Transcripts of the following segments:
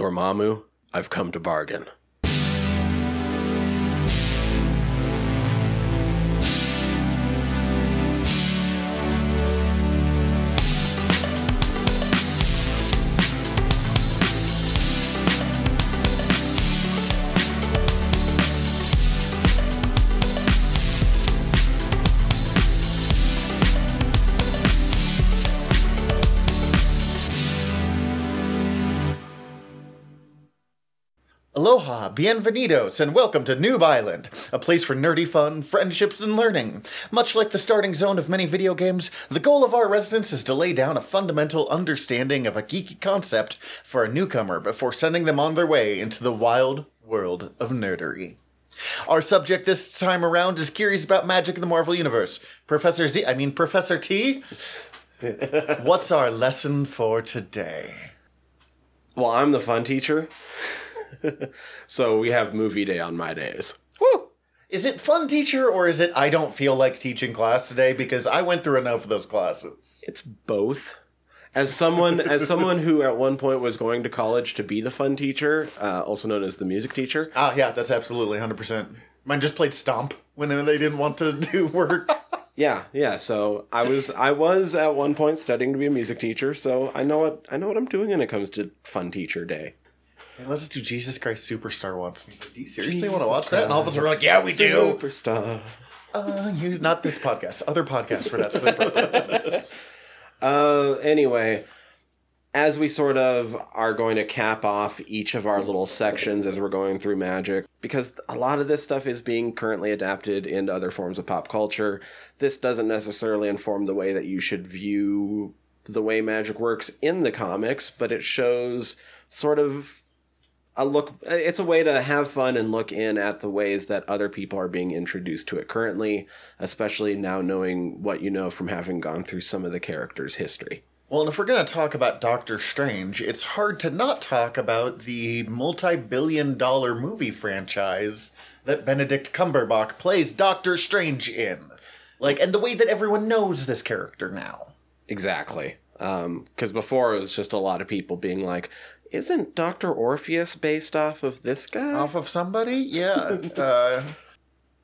Dormammu, I've come to bargain. Bienvenidos, and welcome to Noob Island, a place for nerdy fun, friendships, and learning. Much like the starting zone of many video games, the goal of our residence is to lay down a fundamental understanding of a geeky concept for a newcomer before sending them on their way into the wild world of nerdery. Our subject this time around is curious about magic in the Marvel Universe. Professor Z, I mean Professor T. What's our lesson for today? Well, I'm the fun teacher. so we have movie day on my days. Woo! Is it fun teacher or is it I don't feel like teaching class today because I went through enough of those classes? It's both. As someone as someone who at one point was going to college to be the fun teacher, uh, also known as the music teacher. Ah, yeah, that's absolutely 100%. Mine just played Stomp when they didn't want to do work. Yeah, yeah. So I was I was at one point studying to be a music teacher, so I know what I know what I'm doing when it comes to fun teacher day. Hey, let's do Jesus Christ Superstar once. And he's like, do you seriously want to watch that? And all of us are like, yeah, we do. Superstar. Uh, you, not this podcast, other podcasts where that's the. Uh, anyway, as we sort of are going to cap off each of our little sections as we're going through magic, because a lot of this stuff is being currently adapted into other forms of pop culture, this doesn't necessarily inform the way that you should view the way magic works in the comics, but it shows sort of a look it's a way to have fun and look in at the ways that other people are being introduced to it currently especially now knowing what you know from having gone through some of the characters history Well, and if we're going to talk about Doctor Strange, it's hard to not talk about the multi billion dollar movie franchise that Benedict Cumberbatch plays Doctor Strange in. Like, and the way that everyone knows this character now. exactly um, because before it was just a lot of people being like isn't dr orpheus based off of this guy Off of somebody? Yeah. uh,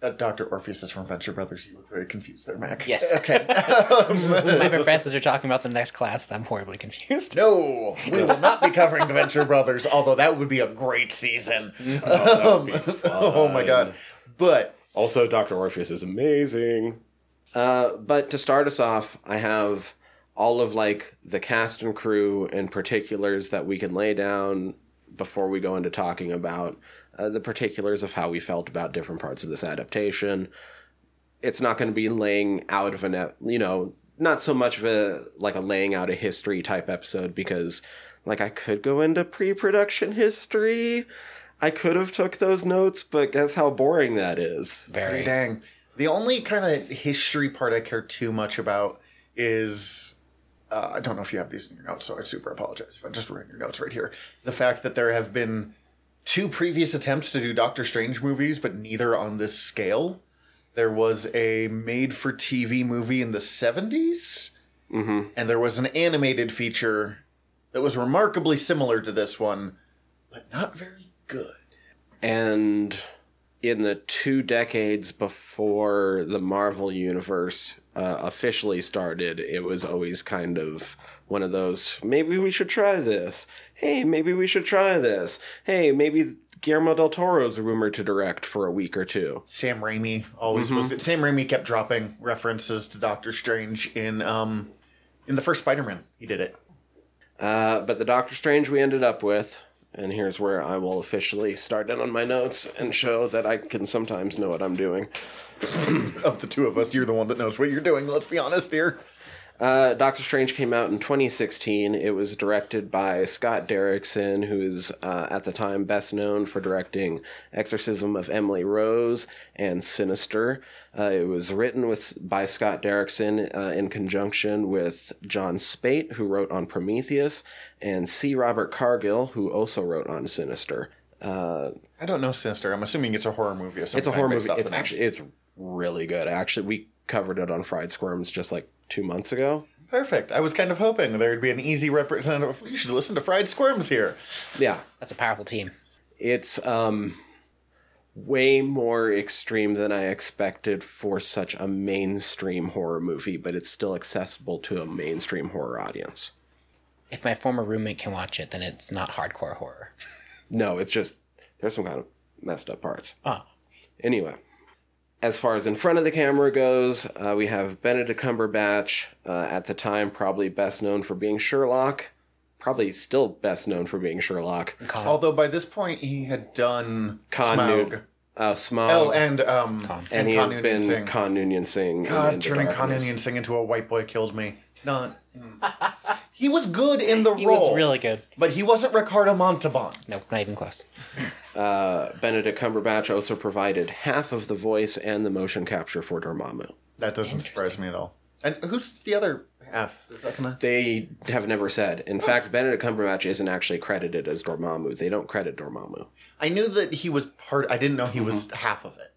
uh, Dr. Orpheus is from Venture Brothers. You look very confused there, Mac. Yes. Okay. My professors are talking about the next class, and I'm horribly confused. no, we will not be covering the Venture Brothers, although that would be a great season. that would be oh my god. But Also, Dr. Orpheus is amazing. Uh, but to start us off, I have all of like the cast and crew and particulars that we can lay down before we go into talking about uh, the particulars of how we felt about different parts of this adaptation. It's not going to be laying out of an, you know, not so much of a like a laying out a history type episode because like I could go into pre-production history. I could have took those notes, but guess how boring that is. Very. dang. The only kind of history part I care too much about is uh, I don't know if you have these in your notes, so I super apologize if I just wrote your notes right here. The fact that there have been two previous attempts to do Doctor Strange movies, but neither on this scale. There was a made for TV movie in the 70s, Mm-hmm. and there was an animated feature that was remarkably similar to this one, but not very good. And in the two decades before the Marvel Universe uh, officially started, it was always kind of one of those maybe we should try this. Hey, maybe we should try this. Hey, maybe Guillermo del Toro's rumored to direct for a week or two. Sam Raimi always was good. Sam Raimi kept dropping references to Doctor Strange in um in the first Spider-Man. He did it. Uh, but the Doctor Strange we ended up with, and here's where I will officially start in on my notes and show that I can sometimes know what I'm doing. Of the two of us, you're the one that knows what you're doing. Let's be honest here. Uh, Doctor Strange came out in 2016. It was directed by Scott Derrickson, who is uh, at the time best known for directing Exorcism of Emily Rose and Sinister. Uh, it was written with by Scott Derrickson uh, in conjunction with Jon Spaihts, who wrote on Prometheus, and C. Robert Cargill, who also wrote on Sinister. Uh, I don't know Sinister. I'm assuming it's a horror movie or something. it's a horror movie. It's actually it's really good. Actually, we covered it on Fried Squirms just like two months ago. Perfect. I was kind of hoping there'd be an easy representative. You should listen to Fried Squirms here. Yeah, That's a powerful team. it's um way more extreme than I expected for such a mainstream horror movie, but it's still accessible to a mainstream horror audience. If my former roommate can watch it, then it's not hardcore horror. No, it's just there's some kind of messed up parts. Oh, Anyway, as far as in front of the camera goes, uh, we have Benedict Cumberbatch, uh, at the time probably best known for being Sherlock, probably still best known for being Sherlock. Khan. Although by this point he had done Khan Smaug. Nu- uh, Smaug, Oh, and um, Khan. and and he Khan has Noonien been Singh. Khan Noonien Singh. God, turning Khan Darkness. Noonien Singh into a white boy killed me. Not. he was good in the he role, He was really good. but he wasn't Ricardo Montalban. No, not even close. Uh, Benedict Cumberbatch also provided half of the voice and the motion capture for Dormammu. That doesn't surprise me at all. And who's the other half? Is that gonna? They have never said. In fact, Benedict Cumberbatch isn't actually credited as Dormammu. They don't credit Dormammu. I knew that he was part. I didn't know he was half of it.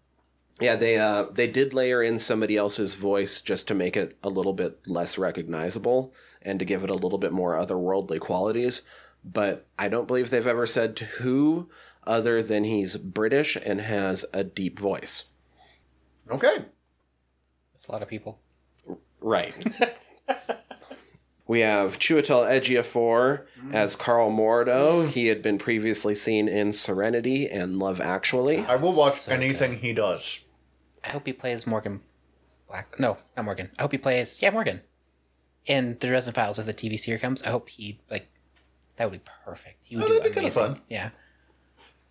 Yeah, they uh they did layer in somebody else's voice just to make it a little bit less recognizable and to give it a little bit more otherworldly qualities. But I don't believe they've ever said to who other than he's British and has a deep voice. Okay. That's a lot of people. Right. we have Chiwetel Ejiofor mm-hmm. as Karl Mordo. He had been previously seen in Serenity and Love Actually. I will watch So anything he does. I hope he plays Morgan Black. No, not Morgan. I hope he plays yeah Morgan in the Dresden Files if the TV series comes. I hope he like that would be perfect. He would Oh, do that'd be kinda fun. Yeah.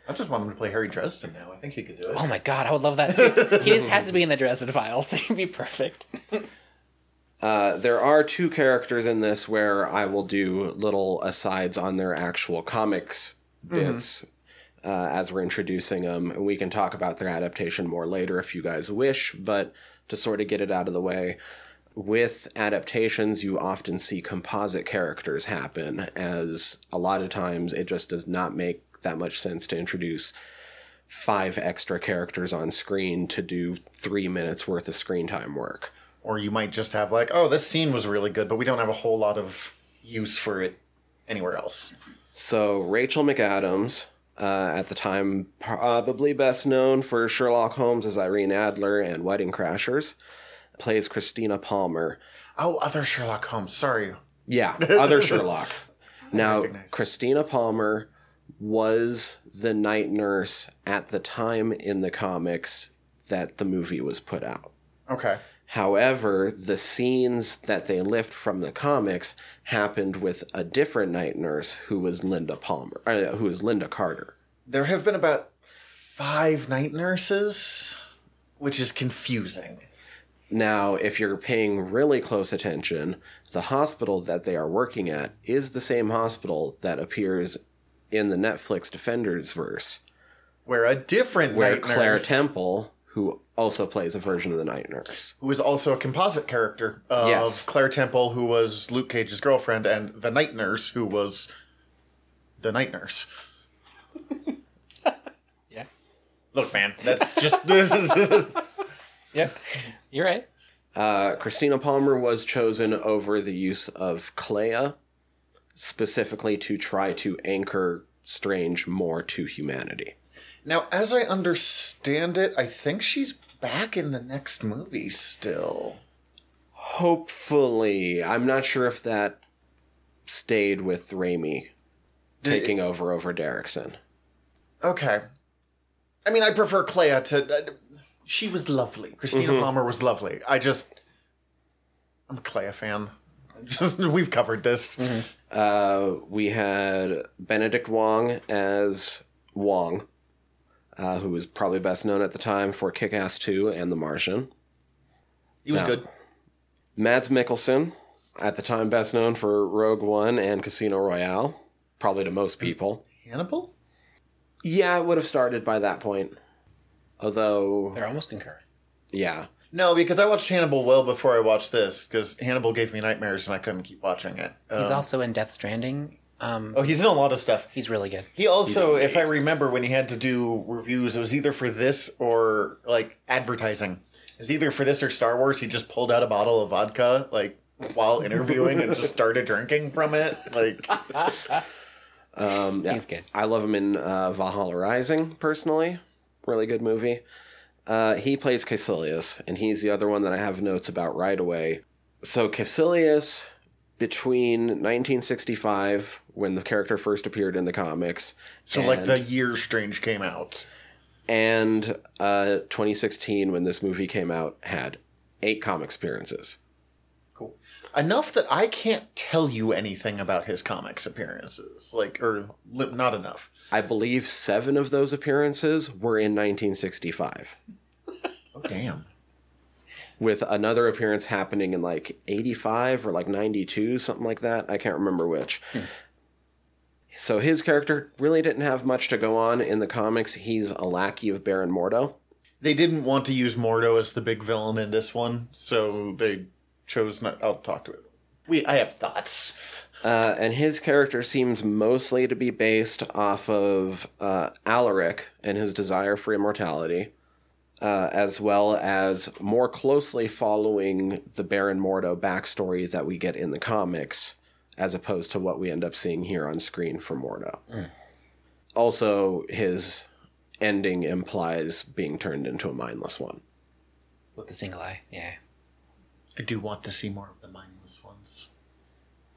I just want him to play Harry Dresden now. I think he could do it. Oh my god, I would love that too. he just has to be in the Dresden Files. He'd be perfect. Uh, there are two characters in this where I will do little asides on their actual comics bits uh, as we're introducing them. And we can talk about their adaptation more later if you guys wish, but to sort of get it out of the way. With adaptations, you often see composite characters happen, as a lot of times it just does not make that much sense to introduce five extra characters on screen to do three minutes worth of screen time work. Or you might just have like, oh, this scene was really good, but we don't have a whole lot of use for it anywhere else. So Rachel McAdams, uh, at the time probably best known for Sherlock Holmes as Irene Adler and Wedding Crashers, plays Christina Palmer. Oh, other Sherlock Holmes. Sorry. Yeah, other Sherlock. Now. Christina Palmer was the night nurse at the time in the comics that the movie was put out. Okay. However, the scenes that they lift from the comics happened with a different night nurse who was Linda Palmer, uh, who was Linda Carter. There have been about five night nurses, which is confusing. Now, if you're paying really close attention, the hospital that they are working at is the same hospital that appears in the Netflix Defenders verse, Where a different where night Claire nurse, Temple, who also plays a version of the night nurse. who is also a composite character of Yes. Claire Temple, who was Luke Cage's girlfriend, and the night nurse, who was the night nurse. Yeah. Look, man, that's just. Yep. You're right. Uh, Christina Palmer was chosen over the use of Clea, specifically to try to anchor Strange more to humanity. now, as I understand it, I think she's back in the next movie still. Hopefully, I'm not sure if that stayed with Raimi taking over over Derrickson. Okay. I mean, I prefer Clea to. Uh, she was lovely. Christina Palmer was lovely. I just. I'm a Clea fan. Just we've covered this. Uh, we had Benedict Wong as Wong, uh, who was probably best known at the time for Kick Ass 2 and The Martian. He was No. good. Mads Mikkelsen, at the time best known for Rogue One and Casino Royale, probably to most people. Hannibal. Yeah, it would have started by that point. Although, They're almost concurrent. yeah. No, because I watched Hannibal well before I watched this. Because Hannibal gave me nightmares and I couldn't keep watching it. He's Um, also in Death Stranding. Um, Oh, he's in a lot of stuff. he's really good. He also, if I remember, when he had to do reviews, it was either for this or like advertising. It's either for this or Star Wars. He just pulled out a bottle of vodka, like while interviewing and just started drinking from it. Like, Um, yeah. He's good. I love him in uh, Valhalla Rising, personally. Really good movie. Uh, he plays Kaecilius, and he's the other one that I have notes about right away. So, Kaecilius, between 1965, when the character first appeared in the comics, so like the year Strange came out. and uh, 2016, when this movie came out, had eight comics appearances. Cool. Enough that I can't tell you anything about his comics appearances. Like, or not enough. I believe seven of those appearances were in 1965. Oh, damn. with another appearance happening in like 85 or like 92 something like that i can't remember which so his character really didn't have much to go on in the comics he's a lackey of baron mordo They didn't want to use Mordo as the big villain in this one, so they chose not. I'll talk to it. We, I have thoughts. uh, and his character seems mostly to be based off of uh, alaric and his desire for immortality uh, as well as more closely following the baron mordo backstory that we get in the comics as opposed to what we end up seeing here on screen for mordo also his ending implies being turned into a mindless one With the single eye. Yeah. I do want to see more of the mindless ones.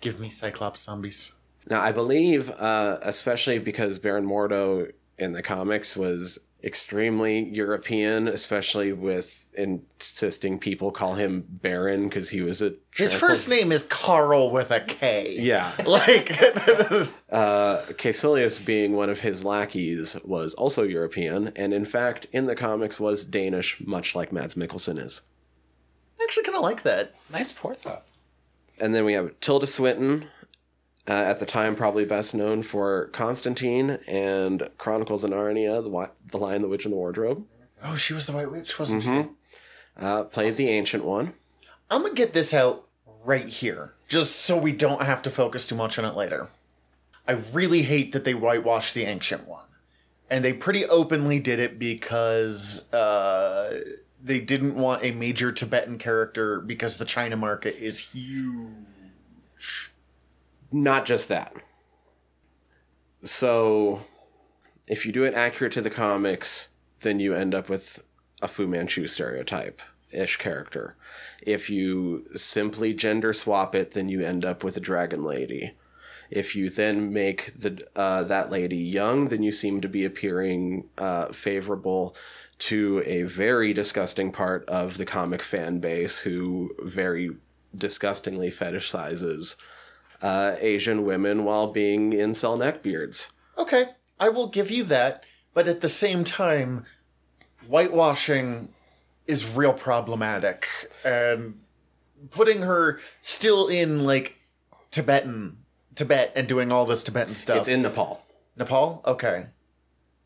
Give me Cyclops zombies. now i believe uh, especially because baron mordo in the comics was extremely european especially with insisting people call him baron because he was a His first name is Karl with a K. yeah Like, uh, Kaecilius, being one of his lackeys, was also European, and in fact, in the comics, was Danish, much like Mads Mikkelsen is. I actually kind of like that. Nice forethought. And then we have Tilda Swinton, uh, at the time probably best known for Constantine and Chronicles of Narnia, The, the Lion, the Witch, and the Wardrobe. Oh, she was the White Witch, wasn't she? Mhm. Uh, played the Ancient One. I'm gonna get this out right here, just so we don't have to focus too much on it later. I really hate that they whitewashed the ancient one, and they pretty openly did it because uh, they didn't want a major Tibetan character because the China market is huge. Not just that. So, if you do it accurate to the comics, then you end up with a Fu Manchu stereotype ish character. If you simply gender swap it, then you end up with a dragon lady. If you then make the uh, that lady young, then you seem to be appearing uh, favorable to a very disgusting part of the comic fan base who very disgustingly fetishizes uh, Asian women while being incel neckbeards. Okay, I will give you that, but at the same time, whitewashing is real problematic, and putting her still in like Tibetan Tibet and doing all this Tibetan stuff. It's in Nepal. Nepal. Okay,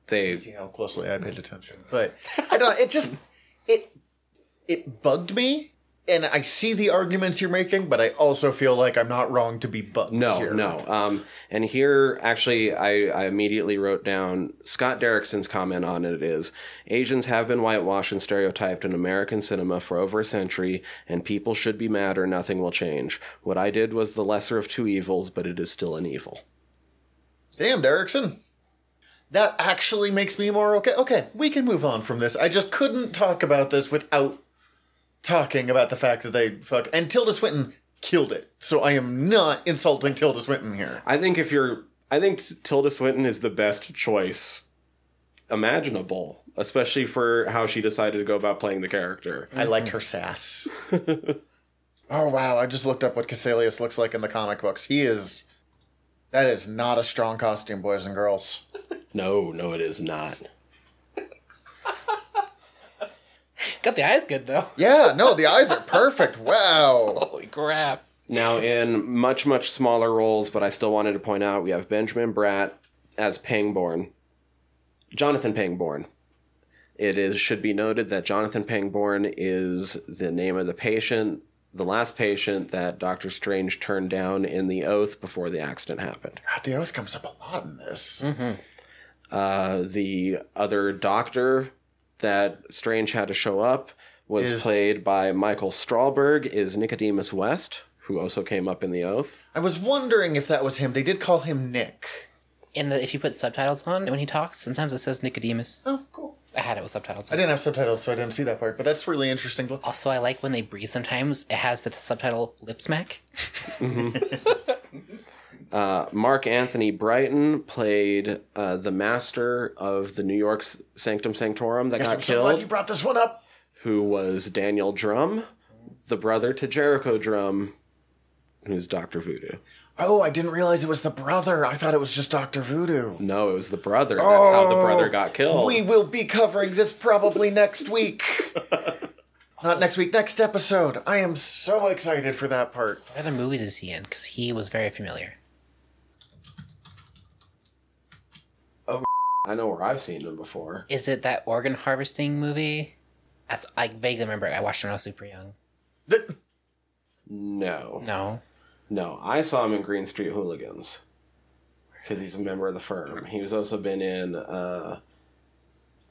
They see how closely I paid attention, but I don't. It just it it bugged me, and I see the arguments you're making, but I also feel like I'm not wrong to be bugged. no, here. no. Um, and here, actually, I, I immediately wrote down Scott Derrickson's comment on it is Asians have been whitewashed and stereotyped in American cinema for over a century, and people should be mad or nothing will change. What I did was the lesser of two evils, but it is still an evil. Damn, Derrickson. That actually makes me more okay. Okay, we can move on from this. I just couldn't talk about this without talking about the fact that they fuck. And Tilda Swinton killed it. So I am not insulting Tilda Swinton here. I think if you're, I think Tilda Swinton is the best choice imaginable, especially for how she decided to go about playing the character. I liked her sass. oh wow! I just looked up what Kaecilius looks like in the comic books. He is. That is not a strong costume, boys and girls. No, no, it is not. Got the eyes good though. Yeah, no, the eyes are perfect. Wow. Holy crap. Now, in much, much smaller roles, but I still wanted to point out, we have Benjamin Bratt as Pangborn, Jonathan Pangborn. It is should be noted that Jonathan Pangborn is the name of the patient, the last patient that Doctor Strange turned down in the oath before the accident happened. God, the oath comes up a lot in this. Uh, the other doctor that Strange had to show up was Is- played by Michael Stuhlbarg, is Nicodemus West, who also came up in the Oath. I was wondering if that was him. They did call him Nick. In the if you put subtitles on when he talks, sometimes it says Nicodemus. Oh, cool. I had it with subtitles. I didn't have subtitles, so I didn't see that part. But that's really interesting. Also, I like when they breathe. Sometimes it has the subtitle lip smack. Mm-hmm. Uh, Mark Anthony Brighton played uh, the master of the New York's Sanctum Sanctorum that Yes, got I'm so glad you brought this one up. who was Daniel Drumm, the brother to Jericho Drumm, who's Doctor Voodoo. Oh, I didn't realize it was the brother. I thought it was just Doctor Voodoo. No, it was the brother. That's how the brother got killed. We will be covering this probably next week. Not next week, next episode. I am so excited for that part. What other movies is he in? Because he was very familiar. I know where I've seen him before. Is it that organ harvesting movie? That's I vaguely remember. I watched it when I was super young. Th- No, No, no. I saw him in Green Street Hooligans because he's a member of the firm. He was also been in uh,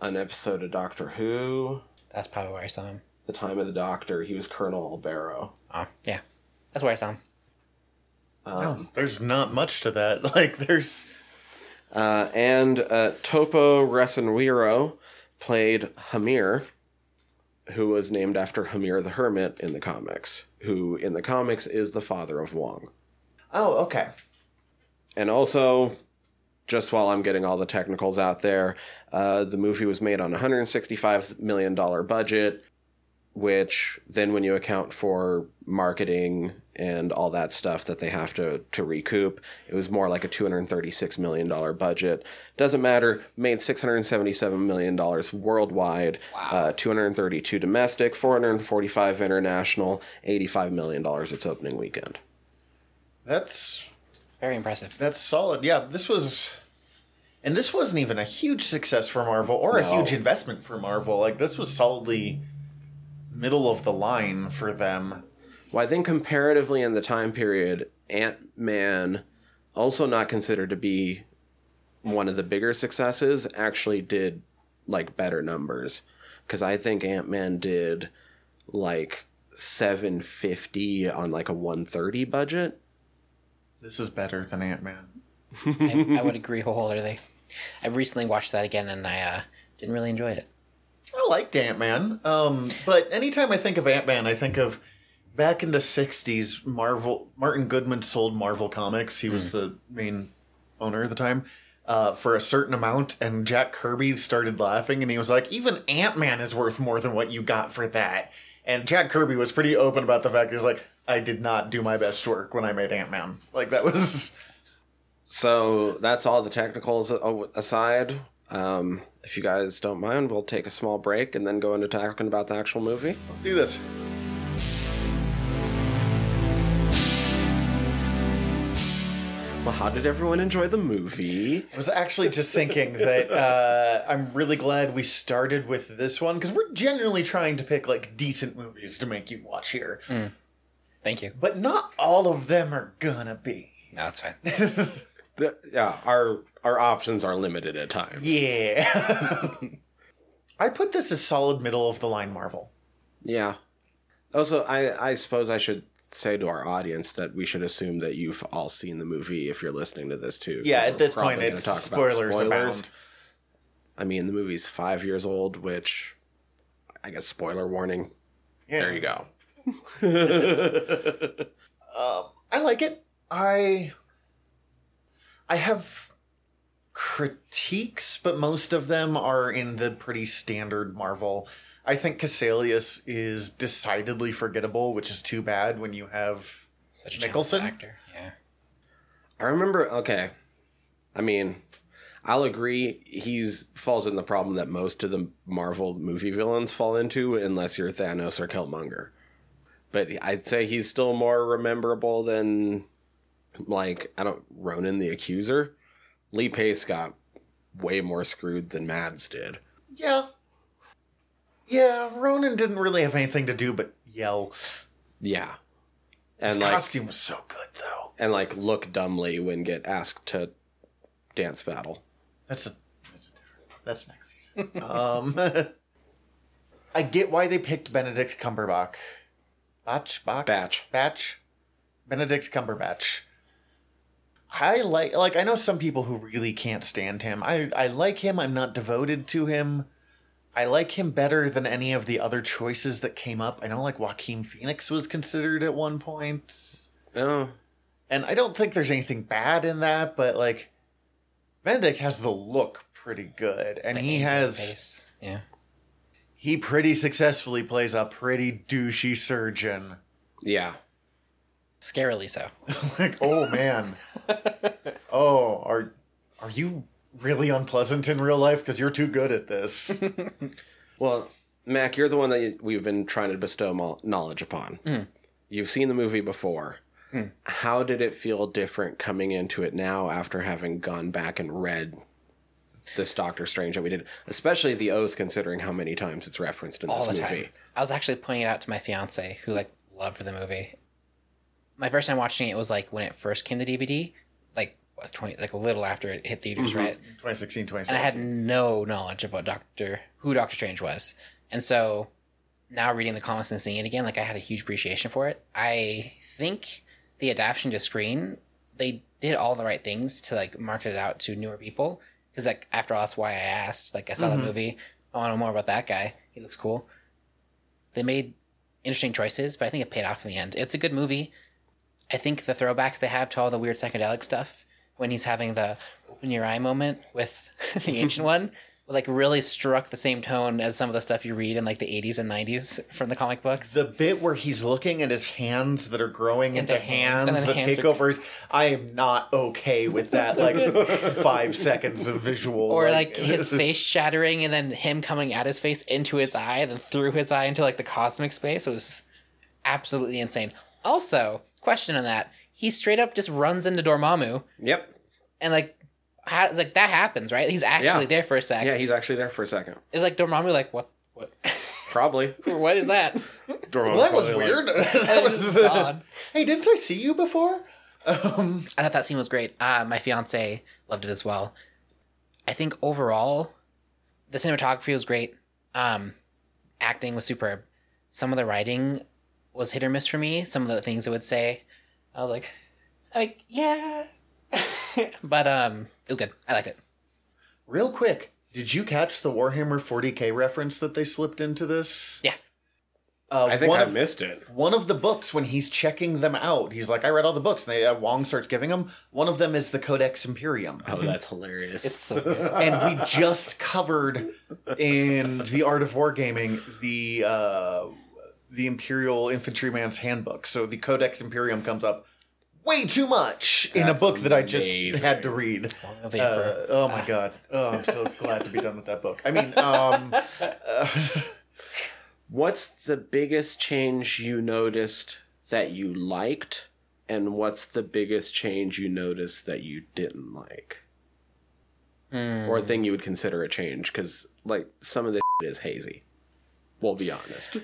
an episode of Doctor Who, that's probably where I saw him. The Time of the Doctor. He was Colonel Barrow. Oh, yeah, that's where I saw him. Um, no, there's not much to that. Like, there's. Uh, and uh, Topo Wresniwiro played Hamir, who was named after Hamir the Hermit in the comics, who in the comics is the father of Wong. Oh, okay. And also, just while I'm getting all the technicals out there, uh, the movie was made on a $165 million budget, which then, when you account for marketing and all that stuff that they have to, to recoup, it was more like a $236 million budget. Doesn't matter, made $677 million worldwide, uh, 232 domestic, 445 international, $85 million its opening weekend. That's Very impressive. that's solid. Yeah, this was. And this wasn't even a huge success for Marvel or a huge investment for Marvel. Like, this was solidly middle of the line for them. Well, I think comparatively in the time period, Ant Man, also not considered to be one of the bigger successes, actually did like better numbers. Because I think Ant Man did like 750 on like a 130 budget. This is better than Ant Man. I, I would agree wholeheartedly. I recently watched that again, and I uh, didn't really enjoy it. I liked Ant Man, um, but anytime I think of Ant Man, I think of back in the '60s. Marvel Martin Goodman sold Marvel Comics. He was the main owner at the time uh, for a certain amount, and Jack Kirby started laughing, and he was like, "Even Ant Man is worth more than what you got for that." And Jack Kirby was pretty open about the fact he was like, "I did not do my best work when I made Ant Man. Like that was." So that's all the technicals aside. Um, if you guys don't mind, we'll take a small break and then go into talking about the actual movie. Let's do this. Well, how did everyone enjoy the movie? I was actually just thinking that uh, I'm really glad we started with this one because we're genuinely trying to pick like decent movies to make you watch here, Thank you. but not all of them are gonna be. No, that's fine. The, yeah, our our options are limited at times. Yeah. I put this as solid middle of the line Marvel. Yeah. Also, I I suppose I should say to our audience that we should assume that you've all seen the movie if you're listening to this too. Yeah, at this point, it's talk about spoilers, abound. I mean, the movie's five years old, which I guess spoiler warning. Yeah. There you go. Um, I like it. I I have critiques, but most of them are in the pretty standard Marvel. I think Kaecilius is decidedly forgettable, which is too bad when you have Such a Nicholson? actor. Yeah. I remember. Okay, I mean, I'll agree. He's falls in the problem that most of the Marvel movie villains fall into, unless you're Thanos or Killmonger. But I'd say he's still more rememberable than, like, I don't Ronan the Accuser. Lee Pace got way more screwed than Mads did. yeah. Yeah, Ronan didn't really have anything to do but yell. Yeah, His and like costume was so good though. and like look dumbly when get asked to dance battle. That's a that's a different that's next season. um I get why they picked Benedict Cumberbatch. Batch, Bach, Batch. Batch. Benedict Cumberbatch. I like like I know some people who really can't stand him. I I like him. I'm not devoted to him. I like him better than any of the other choices that came up. I know like Joaquin Phoenix was considered at one point. Oh, And I don't think there's anything bad in that, but like Benedict has the look pretty good. And The he has face. Yeah. he pretty successfully plays a pretty douchey surgeon. yeah. Scarily so. like, oh man. oh, are are you really unpleasant in real life because you're too good at this? Well, Mac, you're the one that we've been trying to bestow knowledge upon. Hmm. You've seen the movie before. Hmm. How did it feel different coming into it now after having gone back and read this Doctor Strange that we did, especially the Oath, considering how many times it's referenced in all this the movie? time. I was actually pointing it out to my fiance, who like loved the movie. My first time watching it was like when it first came to DVD, like twenty, like a little after it hit theaters, right? 2016, And I had no knowledge of what Doctor, who Doctor Strange was, and so now reading the comics and seeing it again, like I had a huge appreciation for it. I think the adaptation to screen, they did all the right things to like market it out to newer people. Because like after all, that's why I asked. Like I saw the movie, I want to know more about that guy. He looks cool. They made interesting choices, but I think it paid off in the end. It's a good movie. I think the throwbacks they have to all the weird psychedelic stuff when he's having the open your eye moment with the ancient one like really struck the same tone as some of the stuff you read in like the 80s and 90s from the comic books. the bit where he's looking at his hands that are growing into Into hands, hands, that hands take are- I am not okay with that like five seconds of visual Or like his face shattering and then him coming at his face into his eye then through his eye into like the cosmic space It was absolutely insane. Also, question on that. He straight up just runs into Dormammu Yep. and like how like that happens, right? He's actually Yeah. there for a sec. Yeah, he's actually there for a second. It's like Dormammu like what what Probably. what is that? Dormammu. well, that was weird. that was, just gone. hey, didn't I see you before? Um, I thought that scene was great. Uh, my fiance loved it as well. I think overall, the cinematography was great. Um, acting was superb. Some of the writing was hit or miss for me. Some of the things it would say, I was like, like yeah, but um, it was good. I liked it. real quick, did you catch the Warhammer 40k reference that they slipped into this? Yeah. Uh, I think one I of, missed it. one of the books when he's checking them out, he's like, "I read all the books." And they, uh, Wong starts giving them. One of them is the Codex Imperium. Oh, that's hilarious. It's so good. and we just covered in the art of wargaming the uh, the Imperial Infantryman's Handbook. So the Codex Imperium comes up way too much in a That's book that I just had to read. of the Emperor. Uh, oh my god! Oh, I'm so glad to be done with that book. I mean, um, uh, What's the biggest change you noticed that you liked, and what's the biggest change you noticed that you didn't like, Hmm. or a thing you would consider a change? Because like some of this is hazy. We'll be honest.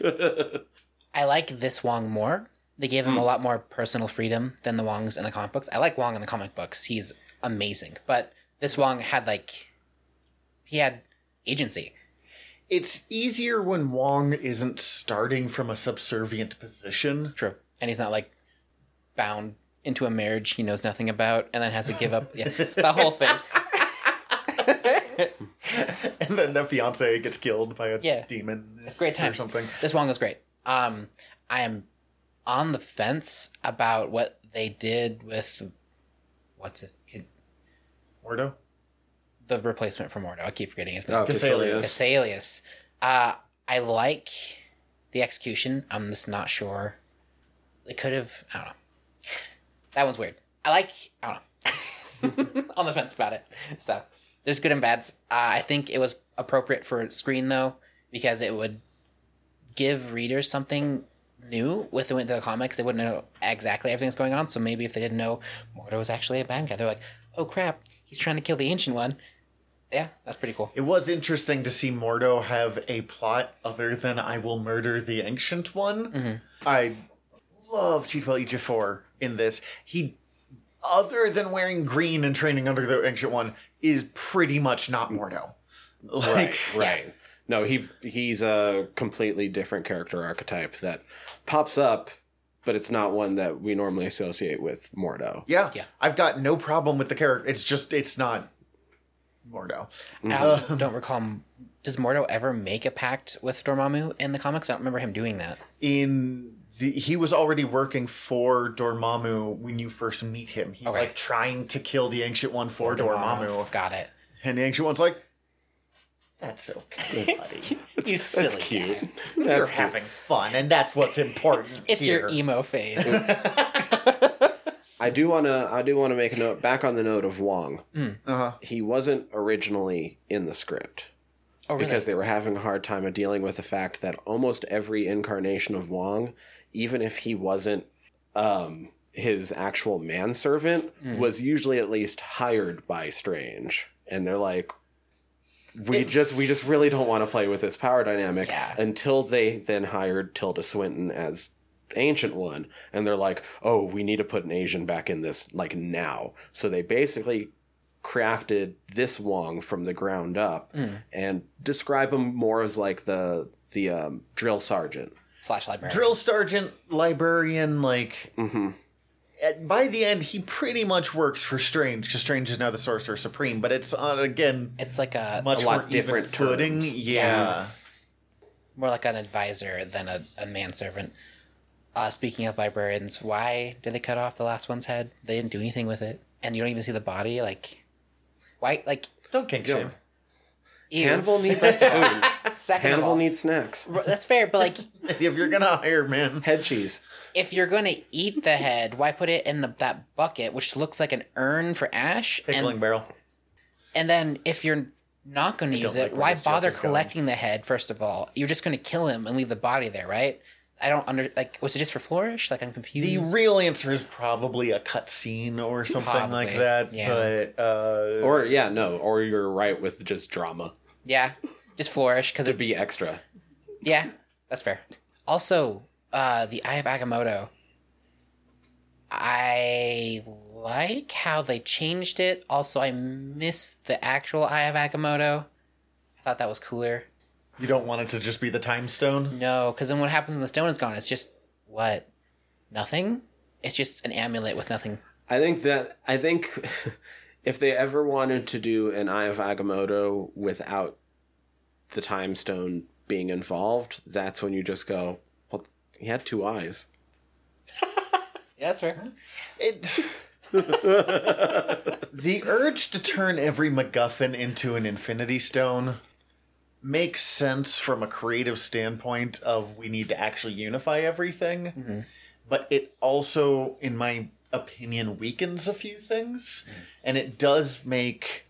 I like this Wong more. They gave him a hmm. lot more personal freedom than the Wongs in the comic books. I like Wong in the comic books. He's amazing. But this Wong had like he had agency. it's easier when Wong isn't starting from a subservient position. True. And he's not like bound into a marriage he knows nothing about and then has to give up yeah, the whole thing. and then the fiance gets killed by a Yeah. demon It's great time. or something. This Wong was great. Um I am on the fence about what they did with what's his kid Mordo? the replacement for Mordo. I keep forgetting his name. Oh, Kaecilius. Kaecilius. Uh, I like the execution. I'm just not sure. They could have. I don't know. That one's weird. I like. I don't know. On the fence about it. So there's good and bads. Uh, I think it was appropriate for screen though because it would give readers something new with the, with the comics. They wouldn't know exactly everything that's going on. So maybe if they didn't know Mordo was actually a bad guy, they're like, "Oh crap, he's trying to kill the ancient one." Yeah, that's pretty cool. It was interesting to see Mordo have a plot other than I will murder the ancient one. Mm-hmm. I love Chief Ejiofor in this. He, other than wearing green and training under the ancient one, is pretty much not Mordo. Like, right, right. No, he he's a completely different character archetype that pops up but it's not one that we normally associate with Mordo. Yeah. Yeah. I've got no problem with the character. It's just it's not Mordo. I uh, also don't recall. Does Mordo ever make a pact with Dormammu in the comics? I don't remember him doing that. In the, he was already working for Dormammu when you first meet him. He's Okay. like trying to kill the ancient one for Dormammu. Got it. And the ancient one's like, That's okay, buddy. You silly That's cute. cat. You're That's cute. having fun, and that's what's important. It's here. your emo phase. I do want to. I do want to make a note back on the note of Wong. Uh-huh. He wasn't originally in the script Oh, really? because they were having a hard time of dealing with the fact that almost every incarnation of Wong, even if he wasn't um, his actual manservant, Mm. was usually at least hired by Strange, and they're like. We It- just we just really don't want to play with this power dynamic Yeah. until they then hired Tilda Swinton as ancient one and they're like oh we need to put an asian back in this like now so they basically crafted this wong from the ground up Mm. and describe him more as like the the um, drill sergeant Slash librarian. Drill sergeant, librarian, like hmm at, by the end, he pretty much works for Strange because Strange is now the Sorcerer Supreme. But it's on again It's like a much a lot more different even footing. terms. Yeah. more like an advisor than a, a manservant. Uh, speaking of librarians, why did they cut off the last one's head? They didn't do anything with it, and you don't even see the body. Like, why? Like, don't kink Yeah. shame. hannibal needs food Second of hannibal all- needs snacks That's fair, but like, if you're gonna hire man, head cheese if you're gonna eat the head, why put it in the, that bucket, which looks like an urn for Ash? pickling And, barrel. and then if you're not going to don't use it, where why bother is going. collecting the head? First of all, you're just going to kill him and leave the body there, right? I don't under like. Was it just for Flourish? Like I'm confused. The real answer is probably a cutscene or something like that. yeah. But uh, or yeah no or you're right with just drama yeah, just Flourish because it'd be extra Yeah, that's fair. Also, uh, the Eye of Agamotto. I like how they changed it. Also, I missed the actual Eye of Agamotto. I thought that was cooler. you don't want it to just be the time stone. No, because then what happens when the stone is gone? It's just what? Nothing. It's just an amulet with nothing. I think that I think if they ever wanted to do an Eye of Agamotto without the time stone being involved, that's when you just go, well, he had two eyes. Yeah, that's fair. It. the urge to turn every MacGuffin into an Infinity Stone makes sense from a creative standpoint of we need to actually unify everything, mm-hmm. but it also, in my opinion, weakens a few things, mm. and it does make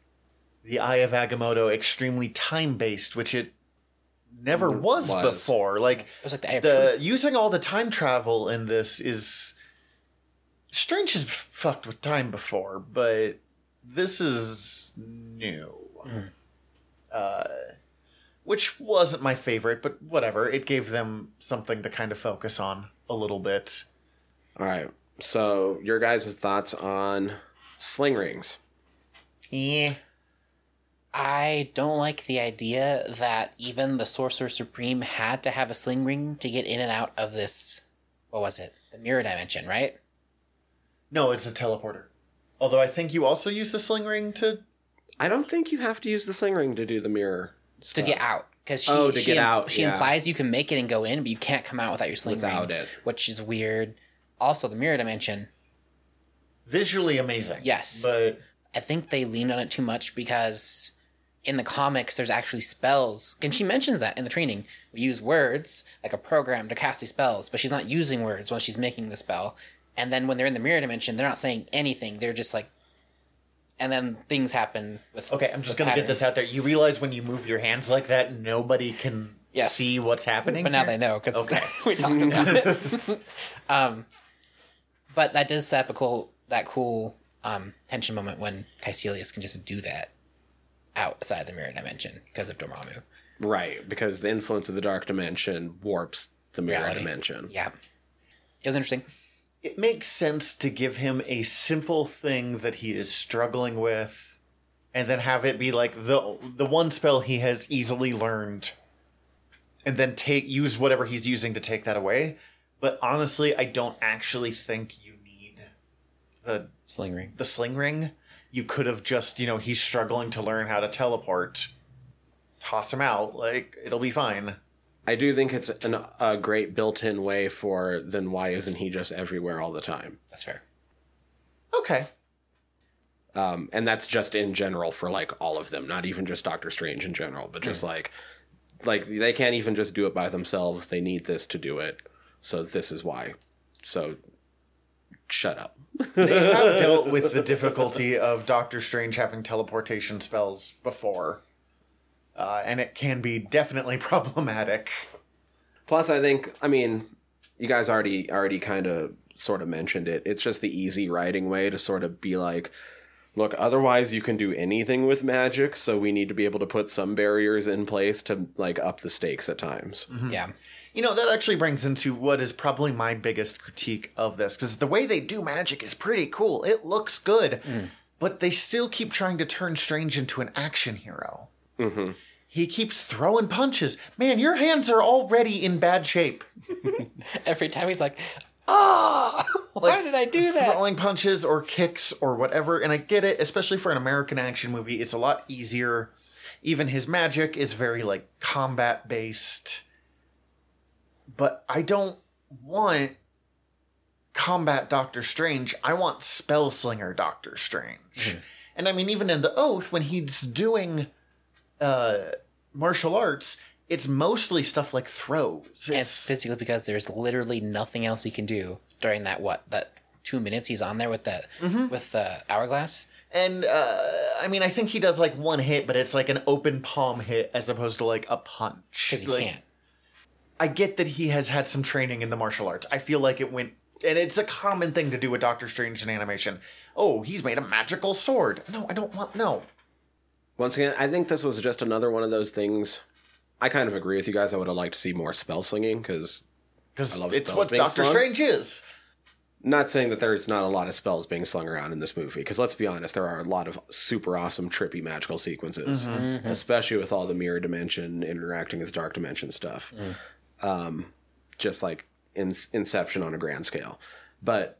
the Eye of Agamotto extremely time based, which it never was, Was. before. Like It was like the the using all the time travel in this is strange has fucked with time before but this is new uh, which wasn't my favorite but whatever it gave them something to kind of focus on a little bit All right. So, your guys' thoughts on sling rings? yeah I don't like the idea that even the Sorcerer Supreme had to have a sling ring to get in and out of this. What was it? The mirror dimension, right? no it's a teleporter although i think you also use the sling ring to I don't think you have to use the sling ring to do the mirror To get out. Because she, Oh, to she, get out, she yeah. implies you can make it and go in, but you can't come out without your sling without ring. it. Which is weird. Also, the mirror dimension. visually amazing Yes. but I think they leaned on it too much because in the comics there's actually spells. And she mentions that in the training. We use words like a program to cast these spells, but she's not using words when she's making the spell. And then when they're in the mirror dimension, they're not saying anything. They're just like and then things happen with okay i'm just gonna get this out there you realize when you move your hands like that nobody can Yes. see what's happening But now here? they know because Okay. we talked about it. um, but that does set up a cool that cool um, tension moment when Kaecilius can just do that outside the mirror dimension because of Dormammu. Right, because the influence of the dark dimension warps the mirror Reality. dimension. Yeah, it was interesting. it makes sense to give him a simple thing that he is struggling with and then have it be like the the one spell he has easily learned and then take use whatever he's using to take that away But honestly, I don't actually think you need the Sling ring. the sling ring. You could have just, you know, he's struggling to learn how to teleport. Toss him out, like it'll be fine. I do think it's an, a great built-in way for then why isn't he just everywhere all the time? That's fair. Okay. Um, and that's just in general for like all of them, not even just Doctor Strange in general, but just like like they can't even just do it by themselves. They need this to do it. So this is why. So shut up. They have dealt with the difficulty of Doctor Strange having teleportation spells before. Uh, and it can be definitely problematic. Plus, I think I mean, you guys already already kind of sort of mentioned it. It's just the easy writing way to sort of be like, look, otherwise you can do anything with magic, so we need to be able to put some barriers in place to like up the stakes at times. Yeah. You know, that actually brings into what is probably my biggest critique of this, because the way they do magic is pretty cool. It looks good, but they still keep trying to turn Strange into an action hero. hmm He keeps throwing punches. Man, your hands are already in bad shape. Every time he's like, ah, why Like, did I do that? Throwing punches or kicks or whatever. And I get it, especially for an American action movie, it's a lot easier. Even his magic is very like combat based. But I don't want combat Doctor Strange. I want spell slinger Doctor Strange. And I mean, even in the Oath, when he's doing uh, martial arts, it's mostly stuff like throws. It's- it's physically because there's literally nothing else he can do during that what that two minutes he's on there with the with the hourglass. And uh, I mean, I think he does like one hit, but it's like an open palm hit as opposed to like a punch. Because he Like, can't. I get that he has had some training in the martial arts. I feel like it went, and it's a common thing to do with Doctor Strange in animation. Oh, he's made a magical sword. No, I don't want. No, Once again, I think this was just another one of those things. I kind of agree with you guys. I would have liked to see more spell slinging because because I love it's what Doctor slung. Strange is. not saying that there's not a lot of spells being slung around in this movie because let's be honest there are a lot of super awesome trippy magical sequences mm-hmm. especially with all the mirror dimension interacting with dark dimension stuff mm-hmm. Um, just like in- inception on a grand scale but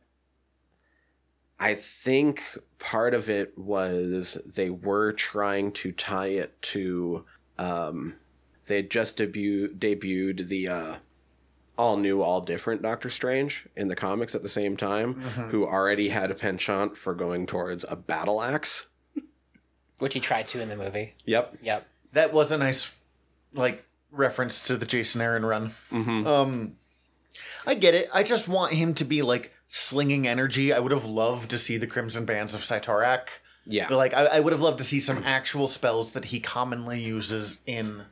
i think part of it was they were trying to tie it to um, they had just debu- debuted the uh, all new, all different Doctor Strange in the comics at the same time, who already had a penchant for going towards a battle axe. Which he tried to in the movie. Yep. Yep. That was a nice, like, reference to the Jason Aaron run. Um, I get it. I just want him to be like slinging energy. I would have loved to see the Crimson Bands of Cyttorak. Yeah. But like, I, I would have loved to see some actual spells that he commonly uses in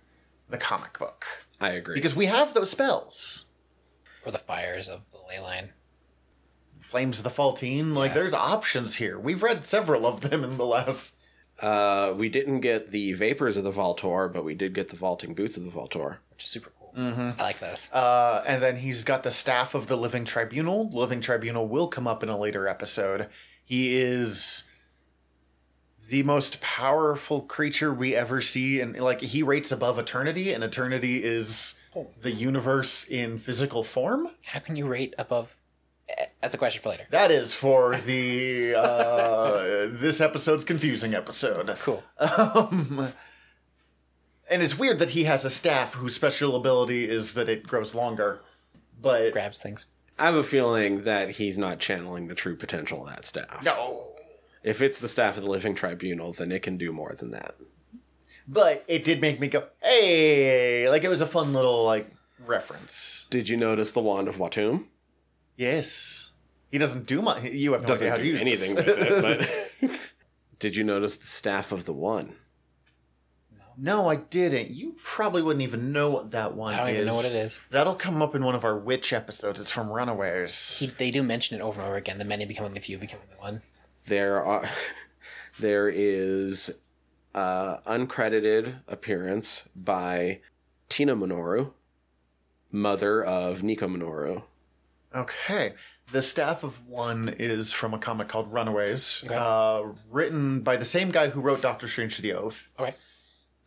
the comic book I agree. because we have those spells. Or the fires of the ley line. Flames of the Faltine. Like, Yeah. there's options here. We've read several of them in the last. Uh, we didn't get the vapors of the Valtorr, but we did get the vaulting boots of the Valtorr. Which is super cool. I like those. Uh, and then he's got the staff of the Living Tribunal. Living Tribunal will come up in a later episode. He is the most powerful creature we ever see, and like he rates above Eternity, and Eternity is the universe in physical form. How can you rate above? That's a question for later. That is for the uh, this episode's confusing episode. Cool. Um, and it's weird that he has a staff whose special ability is that it grows longer. But Grabs things. I have a feeling that he's not channeling the true potential of that staff. no. If it's the staff of the Living Tribunal, then it can do more than that. But it did make me go, hey, like it was a fun little like reference. Did you notice the Wand of Watoomb? Yes. He doesn't do much. You have no Doesn't idea how to do use anything this. with it, but did you notice the Staff of the One? no, I didn't. You probably wouldn't even know what that one I don't is. even know what it is. That'll come up in one of our witch episodes. It's from Runaways. He, they do mention it over and over again. The many becoming the few, becoming the one. there are there is uh uncredited appearance by Tina Minoru, mother of Nico Minoru. Okay. The Staff of One is from a comic called Runaways, Okay. uh, written by the same guy who wrote Doctor Strange the Oath. Okay.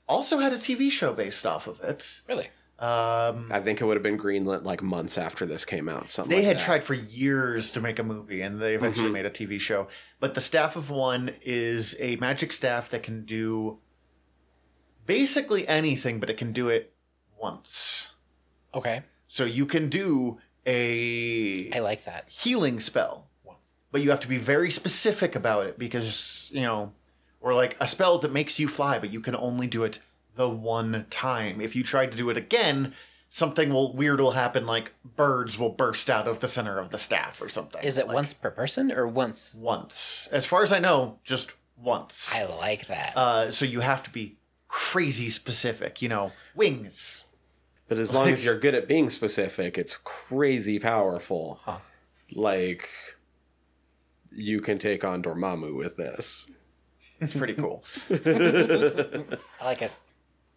Also had a TV show based off of it. Really? Um, I think it would have been greenlit like months after this came out. Something they like had that. tried for years to make a movie, and they eventually Mhm. made a TV show. But the Staff of One is a magic staff that can do basically anything, but it can do it once. Okay. So you can do a I like that. healing spell, Once. but you have to be very specific about it because, you know, or like a spell that makes you fly, but you can only do it the one time. If you try to do it again, something will weird will happen like birds will burst out of the center of the staff or something. Is it Like, once per person or once? once? As far as I know, just once. I like that. Uh, so you have to be crazy specific, you know, wings. But as long as you're good at being specific, it's crazy powerful. Huh. Like you can take on Dormammu with this. It's pretty cool. I like it.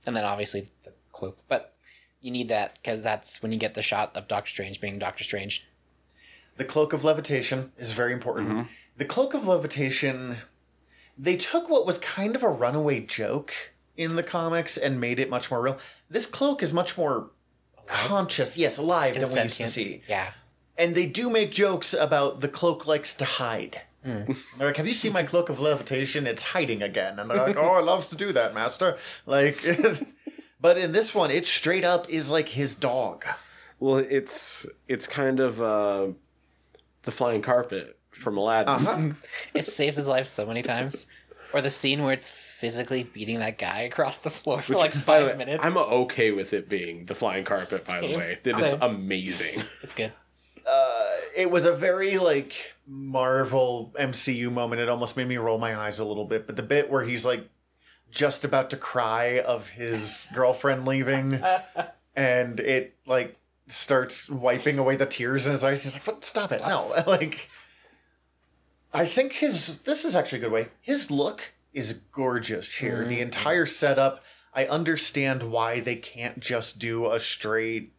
And then obviously the cloak, but you need that because that's when you get the shot of Doctor Strange being Doctor Strange. The cloak of levitation is very important. Mm-hmm. The cloak of levitation, they took what was kind of a runaway joke in the comics and made it much more real. This cloak is much more conscious, yes, alive Is than we used to see. Yeah. And they do make jokes about the cloak likes to hide. They're like, "Have you seen my cloak of levitation? It's hiding again." And they're like, "Oh, it loves to do that, master." Like, but in this one, it straight up is like his dog. Well, it's it's kind of uh, the flying carpet from Aladdin. Uh-huh. It saves his life so many times. Or the scene where it's physically beating that guy across the floor for like five way, minutes. I'm okay with it being the flying carpet. By the way, that it's amazing. it's good. uh, it was a very like Marvel MCU moment. It almost made me roll my eyes a little bit. But the bit where he's like just about to cry of his girlfriend leaving, and it like starts wiping away the tears in his eyes. He's like, "What? Stop it! No!" Like, I think his this is actually a good way. His look is gorgeous here. The entire setup. I understand why they can't just do a straight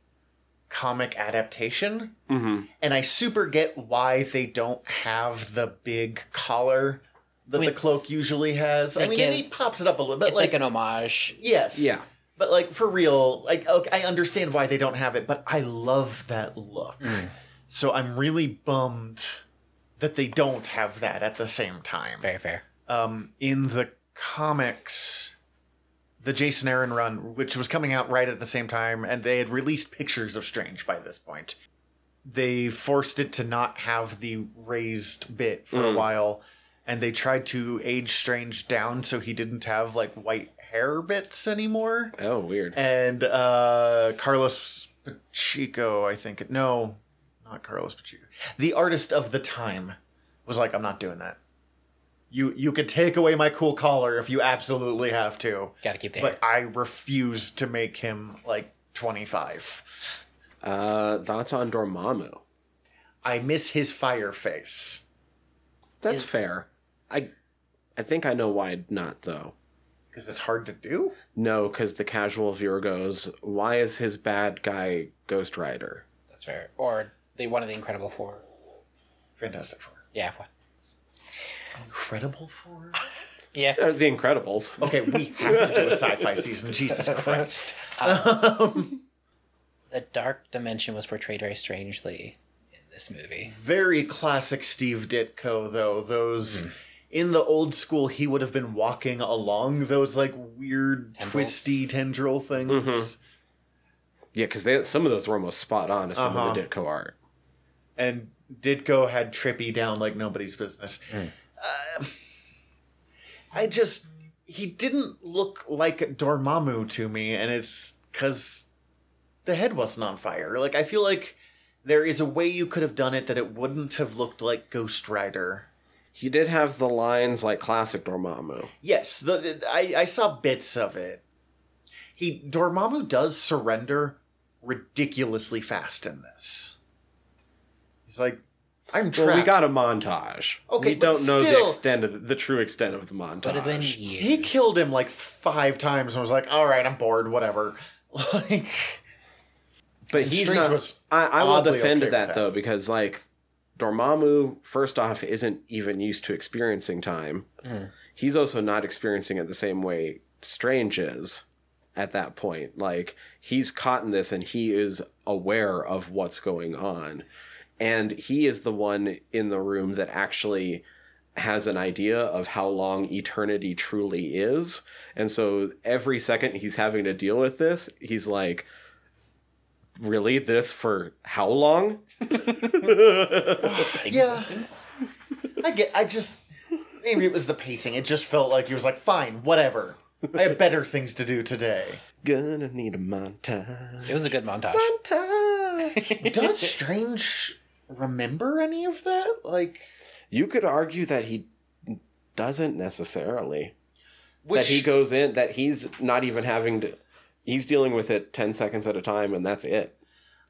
comic adaptation hmm and I super get why they don't have the big collar that I mean, the cloak usually has. I mean, give- he pops it up a little bit, It's like, like, an homage. yes, Yeah, but like for real, like okay, I understand why they don't have it, but I love that look. Mm. So I'm really bummed that they don't have that at the same time. Very fair. Um, in the comics, the Jason Aaron run, which was coming out right at the same time, and they had released pictures of Strange by this point. They forced it to not have the raised bit for a Mm. while, and they tried to age Strange down so he didn't have like white hair bits anymore. Oh, weird. And uh, Carlos Pacheco, I think. No, not Carlos Pacheco. The artist of the time was like, I'm not doing that. You you could take away my cool collar if you absolutely have to, Got to keep the but hair. I refuse to make him like 25. Uh, thoughts on Dormammu? I miss his fire face. That's Is- fair. I I think I know why not though. Because it's hard to do. No, because the casual viewer goes, "Why is his bad guy Ghost Rider?" That's fair. Or the one of the Incredible Four. Fantastic Four. Yeah. What? Incredible Four? Yeah. Uh, the Incredibles. Okay, we have to do a sci fi season. Jesus Christ. The Dark Dimension was portrayed very strangely in this movie. very classic Steve Ditko though. Those in the old school, he would have been walking along those like weird Tendrils. twisty tendril things. Mhm. Yeah, because some of those were almost spot on to some of the Uh-huh. Ditko art. And Ditko had Trippy down like nobody's business. Uh, I just he didn't look like Dormammu to me, and it's because the head wasn't on fire. Like I feel like there is a way you could have done it that it wouldn't have looked like Ghost Rider. He did have the lines like classic Dormammu. Yes, the, the- I, I saw bits of it. He Dormammu does surrender ridiculously fast in this. He's like, I'm trapped. Well, we got a montage. Okay, we don't know the extent of the, the true extent of the montage. But have been years. he killed him like five times and was like, all right, I'm bored, whatever. Like, But he's Strange not. was I, I will defend okay that, that. though because like Dormammu, first off, isn't even used to experiencing time. Mhm. He's also not experiencing it the same way Strange is, at that point. Like he's caught in this and he is aware of what's going on. And he is the one in the room that actually has an idea of how long eternity truly is. And so every second he's having to deal with this, he's like, Really? This for how long? Yeah. Existence. I get. I just maybe it was the pacing. It just felt like he was like, fine, whatever. I have better things to do today. Gonna need a montage. It was a good montage. Montage. Does Strange remember any of that? Like, you could argue that he doesn't necessarily. which that he goes in that he's not even having to he's dealing with it 10 seconds at a time and that's it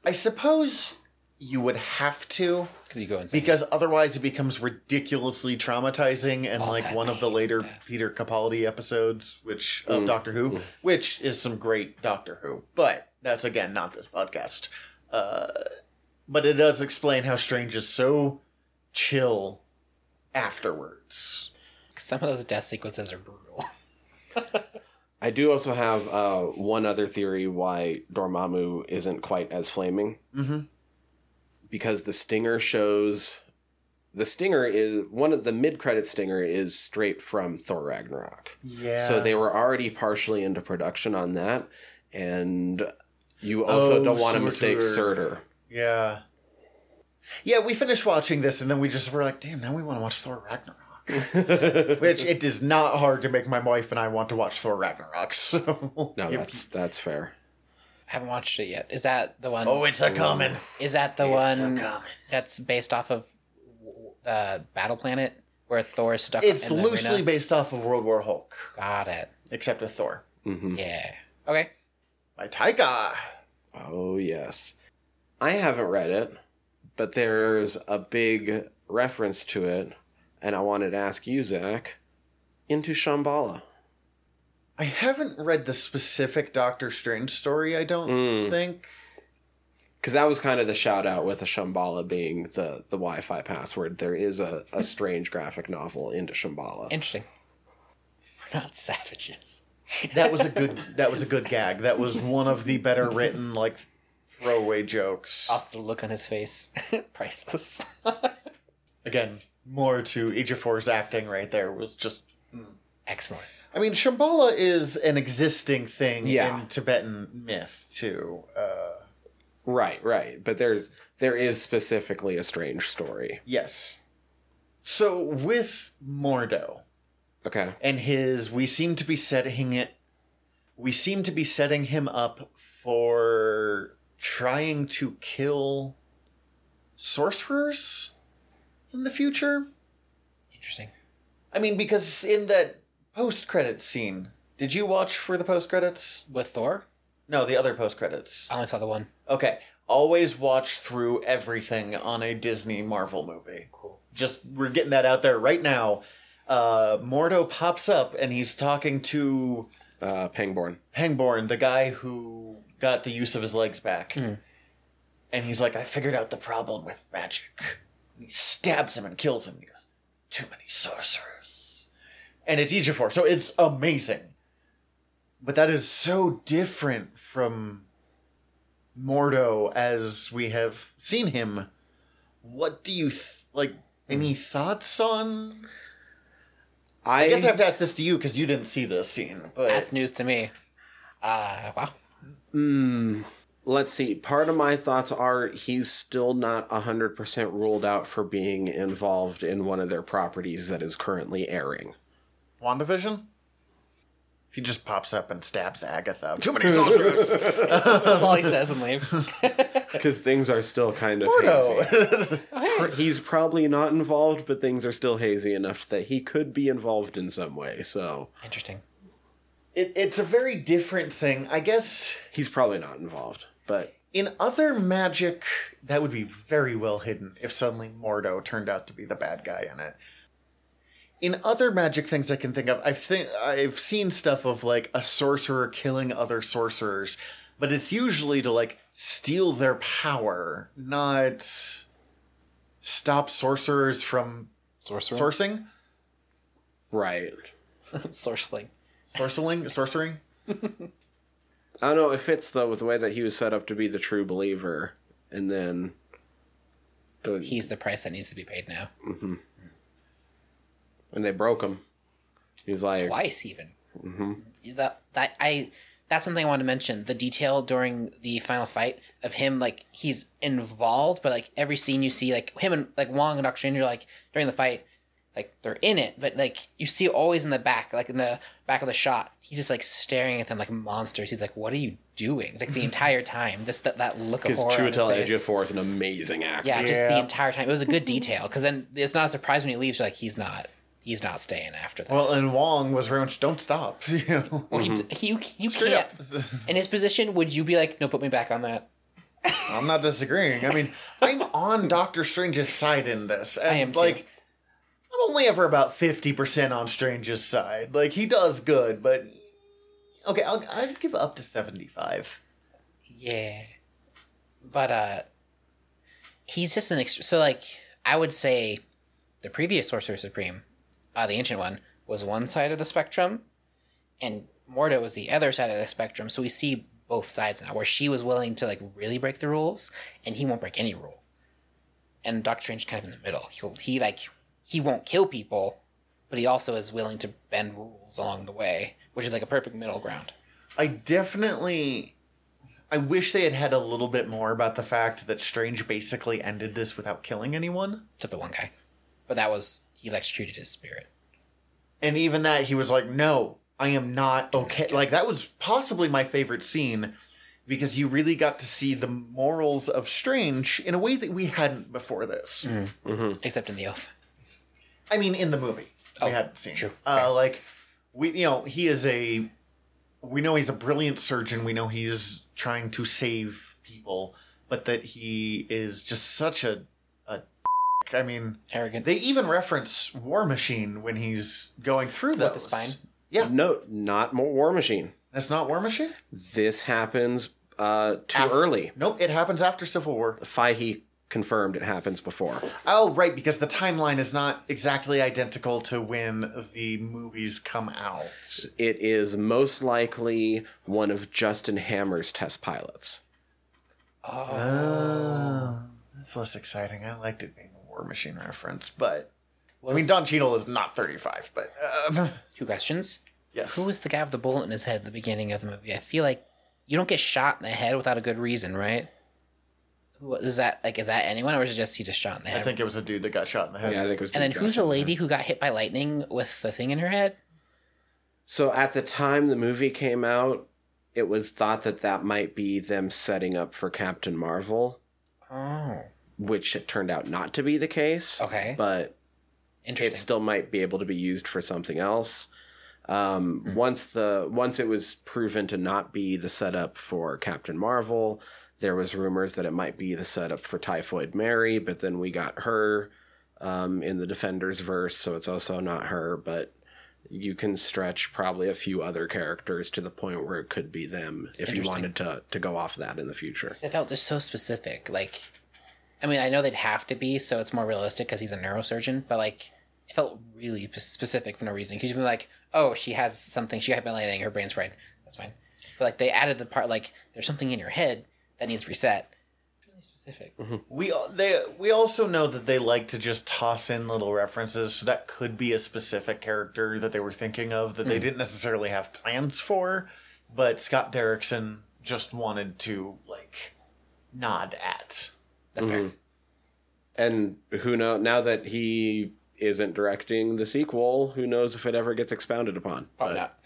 I suppose you would have to Because you go insane. because otherwise it becomes ridiculously traumatizing and All like one of the later death. Peter Capaldi episodes which of Mm. Doctor Who which is some great Doctor Who but that's again not this podcast uh but it does explain how Strange is so chill afterwards. Some of those death sequences are brutal. i do also have uh, one other theory why dormammu isn't quite as flaming. Mm-hmm. Because the stinger shows the stinger is one of the mid-credit stinger is straight from thor ragnarok. Yeah. so they were already partially into production on that and you also Oh, don't want to mistake Surtur. Surtur Yeah. Yeah, we finished watching this and then we just were like, damn, now we want to watch Thor Ragnarok. Which it is not hard to make my wife and I want to watch Thor Ragnarok. So no that's that's fair I haven't watched it yet. Is that the one? Oh, it's a coming. is that the It's a one that's based off of uh, Battle Planet, where Thor is stuck? It's in the loosely arena? based off of World War Hulk, Got it. except with Thor. hmm Yeah. Okay. By Taika. Oh, yes. I haven't read it, but there's a big reference to it, and I wanted to ask you, Zach, into Shambhala. I haven't read the specific Doctor Strange story, I don't Mm. think. Because that was kind of the shout out with the Shambhala being the, the Wi Fi password. There is a, a strange graphic novel into Shambhala. Interesting. We're not savages. That was a good that was a good gag. That was one of the better written like throwaway jokes. Also, the look on his face, priceless. Again, more to Ejiofor's acting right there was just Excellent. I mean, Shambhala is an existing thing Yeah. in Tibetan myth too. Uh, Right, right. But there's there is specifically a strange story. yes. So with Mordo Okay. and his, we seem to be setting it. We seem to be setting him up for trying to kill sorcerers in the future. Interesting. I mean, because in that post credits scene, did you watch for the post credits? With Thor, No, the other post credits. I only saw the one. Okay, always watch through everything on a Disney Marvel movie. Cool. Just we're getting that out there right now. Uh, Mordo pops up and he's talking to Uh, Pangborn. Pangborn, the guy who got the use of his legs back. Mhm. And he's like, I figured out the problem with magic. And he stabs him and kills him. He goes, Too many sorcerers. And it's Ejiofor, so it's amazing. But that is so different from Mordo as we have seen him. What do you th- like? Any thoughts on? I, I guess I have to ask this to you because you didn't see this scene. But That's news to me. Uh, wow. Mm, let's see. Part of my thoughts are he's still not 100% ruled out for being involved in one of their properties that is currently airing. WandaVision? If he just pops up and stabs Agatha. Too many sorcerers! That's all he says and leaves. Because things are still kind of hazy. no. He's probably not involved, but things are still hazy enough that he could be involved in some way. So Interesting. It, it's a very different thing. I guess he's probably not involved. But in other magic, that would be very well hidden if suddenly Mordo turned out to be the bad guy in it. In other magic things I can think of, I've think I've seen stuff of like a sorcerer killing other sorcerers, but it's usually to like steal their power, not stop sorcerers from Sorcerer. sourcing, right. Sorceling. Sorceling, sorcering. I don't know. It fits though with the way that he was set up to be the true believer, and then the, He's the price that needs to be paid now. Mm-hmm. and they broke him. He's like, Twice even. Mm-hmm. That that I that's something I wanted to mention. The detail during the final fight of him, like he's involved, but like every scene you see, like him and like Wong and Doctor Strange, like during the fight, like they're in it, but like you see always in the back, like in the back of the shot, he's just like staring at them like monsters. He's like, "What are you doing?" Like the entire time, this that that look of because horror. on his Chiwetel face. Ejiofor is an amazing actor. Yeah, just the entire time. It was a good detail because then it's not a surprise when he leaves. You're like, he's not, he's not staying after that. Well, and Wong was very much don't stop. You know, Well, he, mm-hmm. he, you, you straight can't. In his position, would you be like, no, put me back on that? I'm not disagreeing. I mean, I'm on Doctor Strange's side in this. And, I am too. I'm only ever about fifty percent on Strange's side. Like, he does good, but okay, I'll I'd give up to seventy five. Yeah, but uh, he's just an extra. So like, I would say, the previous Sorcerer Supreme, uh, the ancient one, was one side of the spectrum, and Mordo was the other side of the spectrum. So we see both sides now, where she was willing to like really break the rules, and he won't break any rule. And Doctor Strange kind of in the middle. He'll he like he won't kill people, but he also is willing to bend rules along the way, which is like a perfect middle ground. I definitely. I wish they had had a little bit more about the fact that Strange basically ended this without killing anyone. Except the one guy, but that was he electrocuted his spirit. And even that, he was like, no, I am not okay. Like, that was possibly my favorite scene because you really got to see the morals of Strange in a way that we hadn't before this. Mm-hmm. except in the oath. I mean, in the movie, we Oh, hadn't seen. true. Uh, like, we, you know, he is a. We know he's a brilliant surgeon. We know he's trying to save people, but that he is just such a. a I mean, Arrogant. they even reference War Machine when he's going through those. the spine? Yeah, No, not more War Machine. that's not War Machine. This happens uh, too Af- early. Nope, it happens after Civil War. Feige confirmed it happens before. Oh, right, because the timeline is not exactly identical to when the movies come out. It is most likely one of Justin Hammer's test pilots. oh, Oh, that's less exciting. I liked it being a War Machine reference, but was, I mean, Don Cheadle is not thirty-five, but um, Two questions. yes, Who was the guy with the bullet in his head at the beginning of the movie? I feel like you don't get shot in the head without a good reason, right? Who is that? Like, is that anyone, or is it just he just shot in the head? I think it was a dude that got shot in the head. Yeah, I think it was. and then who's the Hammer. lady who got hit by lightning with the thing in her head? So at the time the movie came out, it was thought that that might be them setting up for Captain Marvel, Oh, which it turned out not to be the case. okay, But interesting. it still might be able to be used for something else. Um, Hmm. Once the once it was proven to not be the setup for Captain Marvel, there was rumors that it might be the setup for Typhoid Mary, but then we got her um, in the Defenders verse, so it's also not her. But you can stretch probably a few other characters to the point where it could be them if you wanted to to go off that in the future. It felt just so specific. Like, I mean, I know they'd have to be, so it's more realistic because he's a neurosurgeon. But like, it felt really specific for no reason. Because you'd be like, oh, she has something. She hit. Her brain's fried. That's fine. But like, they added the part like there's something in your head that needs reset. Really specific. We they we also know that they like to just toss in little references, so that could be a specific character that they were thinking of that they didn't necessarily have plans for, but Scott Derrickson just wanted to like nod at. That's fair. Mhm. And who know now that he isn't directing the sequel, who knows if it ever gets expounded upon. Probably But- not.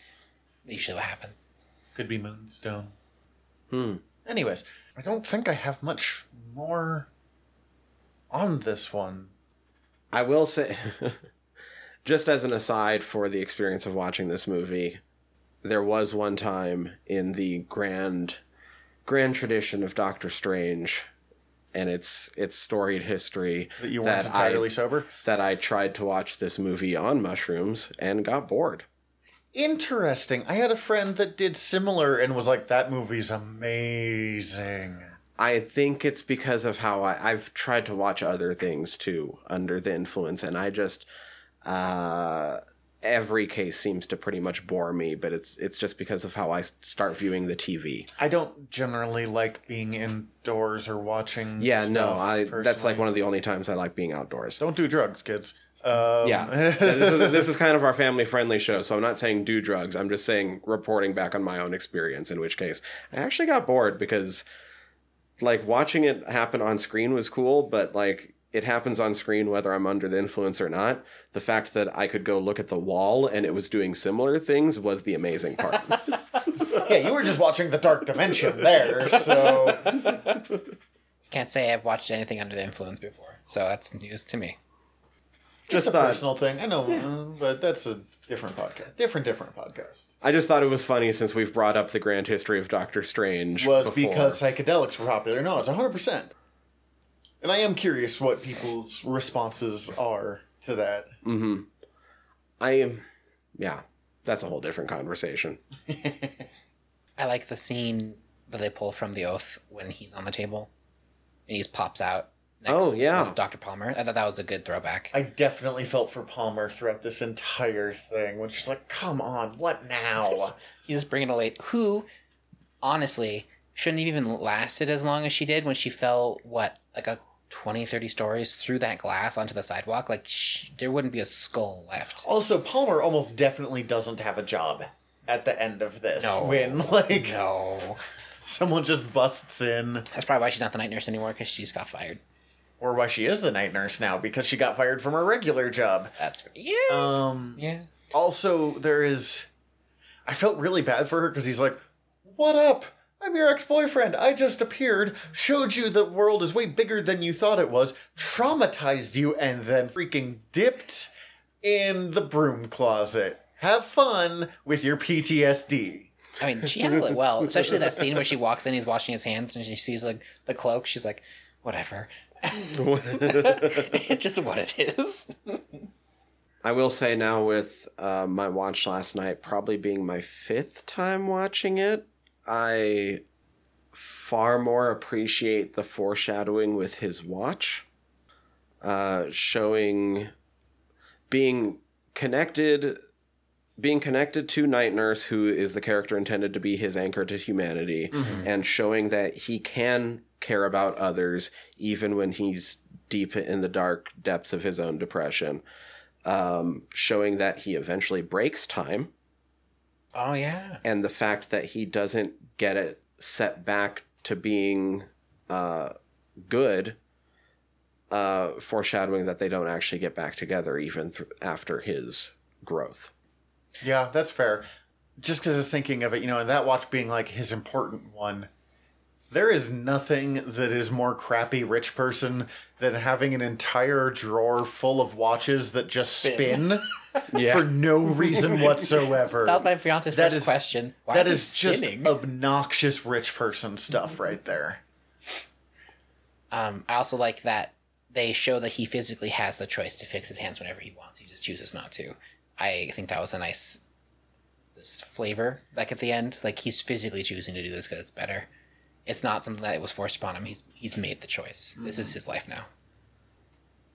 Usually, what happens. Could be Moonstone. Hmm. Anyways, I don't think I have much more on this one. I will say, just as an aside for the experience of watching this movie, there was one time in the grand, grand tradition of Doctor Strange, and its its storied history That you weren't that I- entirely sober. that I tried to watch this movie on mushrooms and got bored. Interesting. I had a friend that did similar and was like, "That movie's amazing." I think it's because of how I, I've tried to watch other things too under the influence, and I just, uh, every case seems to pretty much bore me, but it's it's just because of how I start viewing the TV. I don't generally like being indoors or watching. Yeah, no, I that's like one of the only times I like being outdoors. Don't do drugs, kids. Um, Yeah, this is this is kind of our family friendly show, so I'm not saying do drugs. I'm just saying reporting back on my own experience. In which case, I actually got bored because, like, watching it happen on screen was cool, but like it happens on screen whether I'm under the influence or not. The fact that I could go look at the wall and it was doing similar things was the amazing part. yeah, you were just watching the Dark Dimension there, so Can't say I've watched anything under the influence before, so that's news to me. Just Just a thought- personal thing. I know, uh, but that's a different podcast. Different, different podcast. I just thought it was funny since we've brought up the grand history of Doctor Strange. Was before. because psychedelics were popular. No, it's hundred percent. And I am curious what people's responses are to that. Mm-hmm. I am, yeah, that's a whole different conversation. I like the scene that they pull from the oath when he's on the table and he just pops out. Next Oh, yeah. with Dr. Palmer. I thought that was a good throwback. I definitely felt for Palmer throughout this entire thing, when she's like, "Come on, what now?" He's just bringing a late. Who, honestly, shouldn't have even lasted as long as she did when she fell, what, like a 20, 30 stories through that glass onto the sidewalk? Like, sh- there wouldn't be a skull left. Also, Palmer almost definitely doesn't have a job at the end of this. No. When like No. someone just busts in, That's probably why she's not the night nurse anymore because she's got fired. Or why she is the night nurse now because she got fired from her regular job. That's. Yeah. Um. yeah. Also, there is. I felt really bad for her because he's like, "What up? I'm your ex-boyfriend. I just appeared, showed you the world is way bigger than you thought it was, traumatized you, and then freaking dipped in the broom closet. Have fun with your PTSD." I mean, she handled it well, especially that scene where she walks in, he's washing his hands, and she sees like the cloak. She's like, "Whatever." Just what it is. I will say now with uh, my watch last night, probably being my fifth time watching it, I far more appreciate the foreshadowing with his watch, uh, showing being connected, being connected to Night Nurse, who is the character intended to be his anchor to humanity, and showing that he can care about others even when he's deep in the dark depths of his own depression um, showing that he eventually breaks time, Oh yeah. and the fact that he doesn't get it set back to being uh, good, uh, foreshadowing that they don't actually get back together even th- after his growth. Yeah, that's fair. Just because I was thinking of it, you know, and that watch being like his important one. There is nothing that is more crappy rich person than having an entire drawer full of watches that just spin, Yeah. for no reason whatsoever. That was my fiance's That first is- question. Why that is is just obnoxious rich person stuff right there. Um, I also like that they show that he physically has the choice to fix his hands whenever he wants. He just chooses not to. I think that was a nice this flavor. Like at the end, like he's physically choosing to do this because it's better. It's not something that it was forced upon him. He's he's made the choice. This is his life now.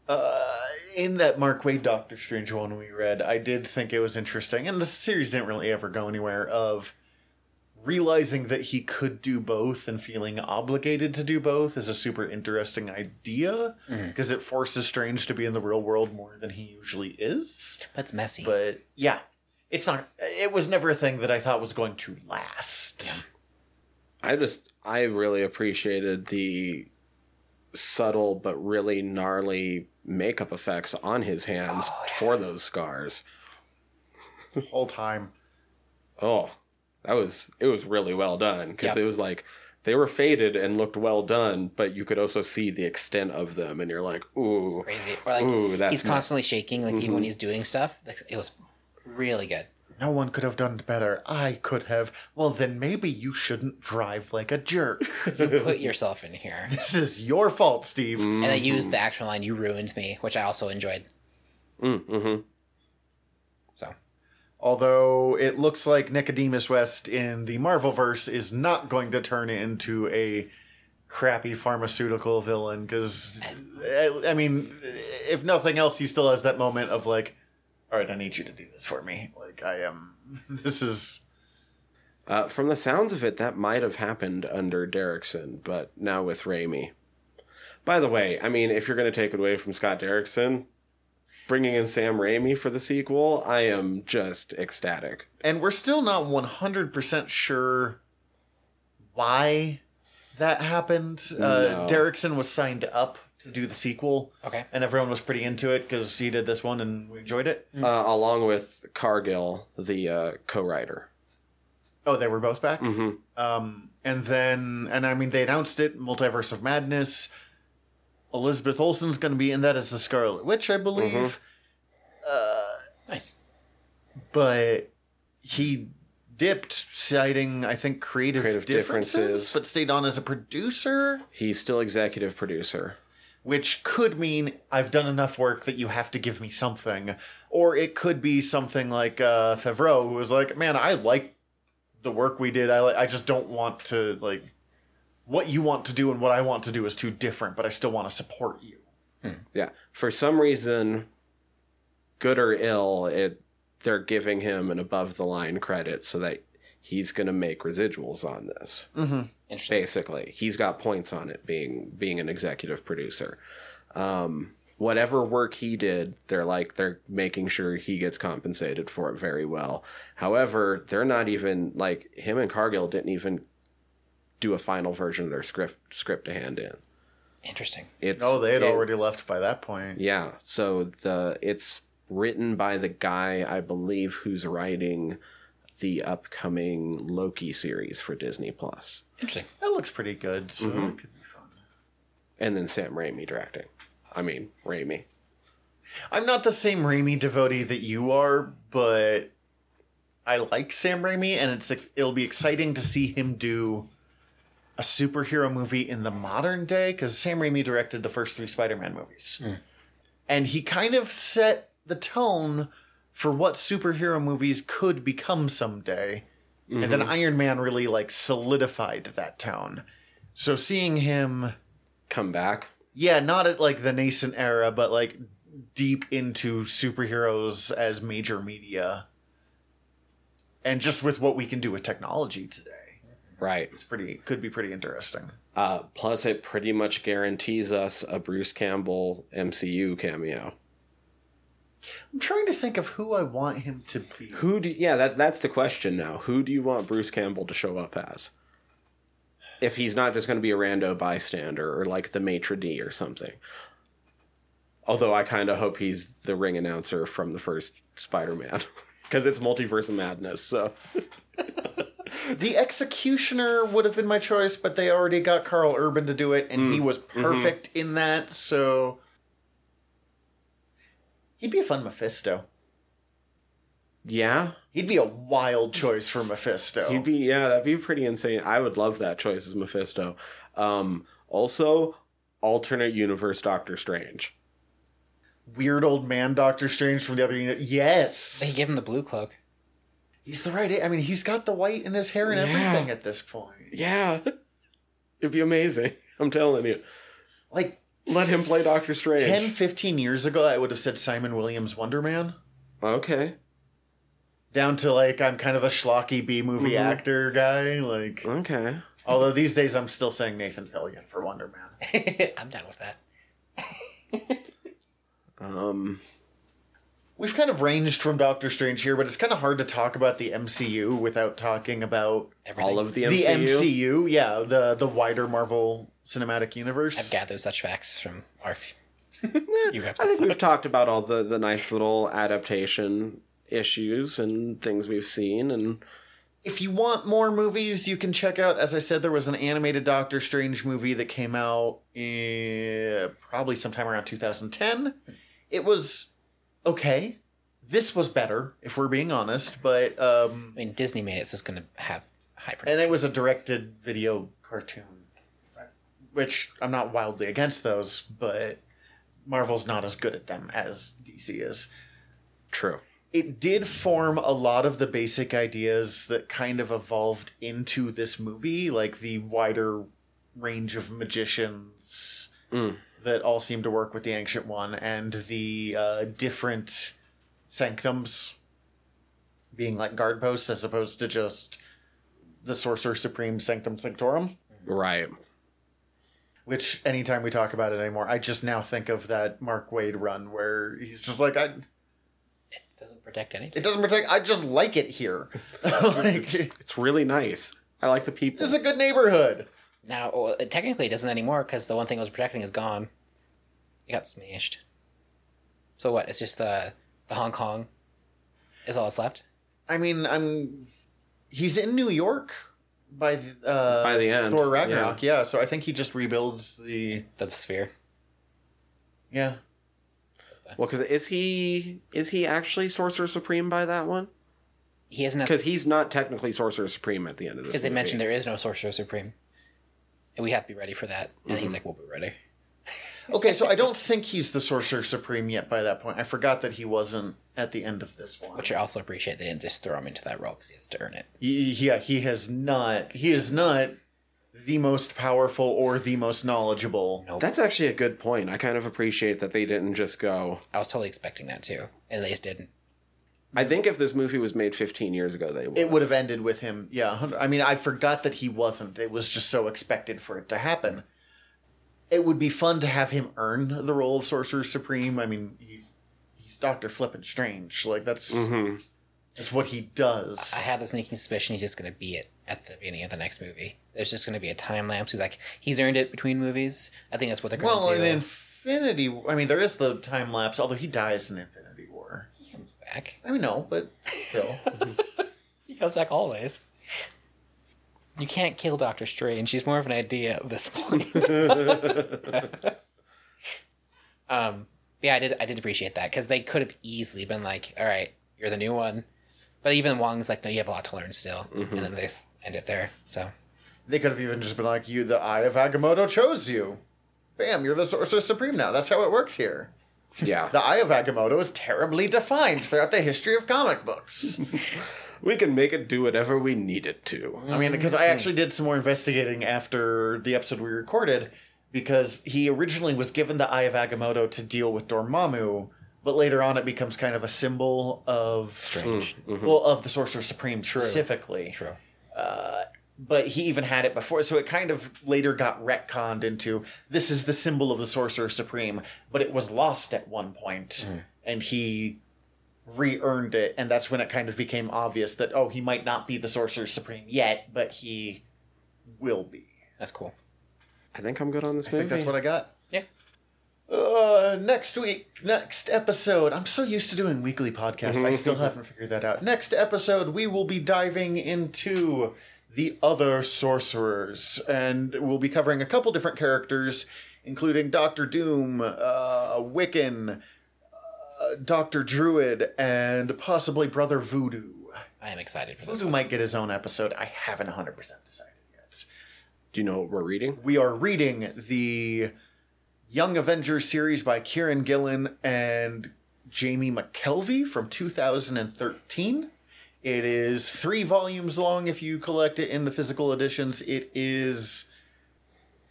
Uh, in that Mark Waid Doctor Strange one we read, I did think it was interesting, and the series didn't really ever go anywhere. Of realizing that he could do both and feeling obligated to do both is a super interesting idea because it forces Strange to be in the real world more than he usually is. That's messy. But yeah, it's not. It was never a thing that I thought was going to last. I just, I really appreciated the subtle but really gnarly makeup effects on his hands oh, for those scars. The whole time. Oh, that was it was really well done because Yep. it was like they were faded and looked well done, but you could also see the extent of them, and you're like, ooh, Crazy. Or like Ooh, that's he's nice. constantly shaking, like even when mm-hmm. he's doing stuff. It was really good. No one could have done better. I could have. Well, then maybe you shouldn't drive like a jerk. You put yourself in here. this is your fault, Steve. And they used the actual line, you ruined me, which I also enjoyed. mm-hmm. So Although it looks like Nicodemus West in the Marvelverse is not going to turn into a crappy pharmaceutical villain because I mean, if nothing else, he still has that moment of like, All right, I need you to do this for me. Like I am. This is. Uh, from the sounds of it, that might have happened under Derrickson, but now with Raimi. By the way, I mean, if you're going to take it away from Scott Derrickson, bringing in Sam Raimi for the sequel, I am just ecstatic. And we're still not 100% sure why that happened. Uh, Derrickson was signed up to do the sequel, Okay. and everyone was pretty into it because he did this one and we enjoyed it. Uh, along with Cargill, the uh, co-writer. Oh, they were both back? hmm Um, and then, and I mean, they announced it Multiverse of Madness. Elizabeth Olsen's going to be in that as the Scarlet Witch, I believe. Uh, Nice. but he dipped, citing, I think, creative, Creative differences, differences. but stayed on as a producer, He's still executive producer. Which could mean I've done enough work that you have to give me something. Or it could be something like uh, Favreau, who was like, man, I like the work we did. I, li- I just don't want to, like, what you want to do and what I want to do is too different, but I still want to support you. Yeah. For some reason, good or ill, it they're giving him an above the line credit so that he's going to make residuals on this. Mm-hmm. Interesting. Basically, he's got points on it being being an executive producer. Um, whatever work he did, they're like they're making sure he gets compensated for it very well. However, they're not even like him and Cargill didn't even do a final version of their script script to hand in. Interesting. It's Oh, they had it- already left by that point. yeah, so the it's written by the guy I believe who's writing the upcoming Loki series for Disney Plus, Interesting. That looks pretty good, so Mm-hmm. it could be fun. and then Sam Raimi directing. I mean Raimi. I'm not the same Raimi devotee that you are, but I like Sam Raimi, and it's it'll be exciting to see him do a superhero movie in the modern day because Sam Raimi directed the first three Spider-Man movies, and he kind of set the tone for what superhero movies could become someday, and then Iron Man really like solidified that tone. So seeing him Come back. yeah, not at like the nascent era, but like deep into superheroes as major media. And just with what we can do with technology today. Right. It's pretty could be pretty interesting. Uh, plus, it pretty much guarantees us a Bruce Campbell MCU cameo. I'm trying to think of who I want him to be. Who do? Yeah, that that's the question now. Who do you want Bruce Campbell to show up as? If he's not just going to be a rando bystander or like the maitre d or something. Although I kind of hope he's the ring announcer from the first Spider-Man because it's multiverse madness. So The Executioner would have been my choice, but they already got Karl Urban to do it, and he mm, was mm-hmm. perfect in that, so he'd be a fun Mephisto. yeah, He'd be a wild choice for Mephisto. he'd be yeah, that'd be pretty insane. I would love that choice as Mephisto. Um, also, alternate universe Doctor Strange. weird old man Doctor Strange from the other unit. Yes, They give him the blue cloak. he's the right. I mean, he's got the white in his hair and Yeah. everything at this point. Yeah, it'd be amazing. I'm telling you. Like Let him play Doctor Strange. 10, 15 years ago, I would have said Simon Williams Wonder Man. Okay. Down to like I'm kind of a schlocky B movie Mhm. actor guy. Like, Okay. although these days I'm still saying Nathan Fillion for Wonder Man. I'm down with that. Um. We've kind of ranged from Doctor Strange here, but it's kind of hard to talk about the MCU without talking about Everything. All of the the MCU. MCU. Yeah, the the wider Marvel Cinematic Universe. I've gathered such facts from our. you have I think we've talked about all the the nice little adaptation issues and things we've seen, and if you want more movies, you can check out. As I said, there was an animated Doctor Strange movie that came out in, probably sometime around 2010. It was okay. This was better, if we're being honest, but um, I mean, Disney made it, so it's going to have high and it was a directed video cartoon, which I'm not wildly against those, but Marvel's not as good at them as DC is. true. it did form a lot of the basic ideas that kind of evolved into this movie, like the wider range of magicians Mm. that all seem to work with the Ancient One, and the uh, different sanctums being like guard posts as opposed to just the Sorcerer Supreme Sanctum Sanctorum. Right. Which anytime we talk about it anymore, I just now think of that Mark Waid run where he's just like, I, It doesn't protect anything. it doesn't protect. I just like it here. like, It's really nice. I like the people. this is a good neighborhood. Now, well, it technically, it doesn't anymore because the one thing it was protecting is gone. It got smashed. So what? It's just the the Hong Kong is all that's left. I mean, I'm. He's in New York by the uh, By the end, Thor Ragnarok. Yeah. so I think he just rebuilds the. The sphere. Yeah, Well, because is he is he actually Sorcerer Supreme by that one? He hasn't Because he's not technically Sorcerer Supreme at the end of this. because they mentioned there is no Sorcerer Supreme, and we have to be ready for that. And he's like, "We'll be ready." Okay, so I don't think he's the Sorcerer Supreme yet by that point. I forgot that he wasn't at the end of this one. Which I also appreciate they didn't just throw him into that role because he has to earn it. Yeah, he has not. He is not the most powerful or the most knowledgeable. Nope. That's actually a good point. I kind of appreciate that they didn't just go. I was totally expecting that too, and they just didn't. I think if this movie was made 15 years ago, they would. It would have ended with him. Yeah, I mean, I forgot that he wasn't. It was just so expected for it to happen. It would be fun to have him earn the role of Sorcerer Supreme. I mean, he's he's Doctor Flippin' Strange. Like that's Mhm. that's what he does. I have the sneaking suspicion he's just going to be it at the beginning of the next movie. There's just going to be a time lapse. He's like, he's earned it between movies. I think that's what they're going well, to do. in Infinity, I mean, there is the time lapse. Although he dies in Infinity War. he comes back. I mean, no, but still. He comes back always. You can't kill Doctor Strange. She's more of an idea at this point. um, yeah, I did. I did appreciate that because they could have easily been like, "All right, you're the new one," but even Wong's like, "No, you have a lot to learn still," and mm-hmm. then they end it there. So They could have even just been like, "You, the Eye of Agamotto chose you." Bam, you're the Sorcerer Supreme now. That's how it works here. Yeah. The Eye of Agamotto is terribly defined throughout the history of comic books. We can make it do whatever we need it to. I mean, because I actually did some more investigating after the episode we recorded, because he originally was given the Eye of Agamotto to deal with Dormammu, but later on it becomes kind of a symbol of strange. Hmm, mm-hmm. well of the Sorcerer Supreme specifically. True. Uh, but he even had it before, so it kind of later got retconned into this is the symbol of the Sorcerer Supreme, but it was lost at one point, hmm. and he re-earned it, and that's when it kind of became obvious that oh, he might not be the Sorcerer Supreme yet, but he will be. That's cool. I think I'm good on this I movie. think that's what I got. Yeah. Uh, next week, next episode. I'm so used to doing weekly podcasts. I still haven't figured that out. Next episode, we will be diving into the other sorcerers, and we'll be covering a couple different characters, including Doctor Doom, uh, Wiccan, uh, Doctor Druid, and possibly Brother Voodoo. I am excited for this. Voodoo might get his own episode. I haven't 100% decided yet. Do you know what we're reading? we are reading the Young Avengers series by Kieron Gillen and Jamie McKelvie from 2013. It is three volumes long if you collect it in the physical editions. It is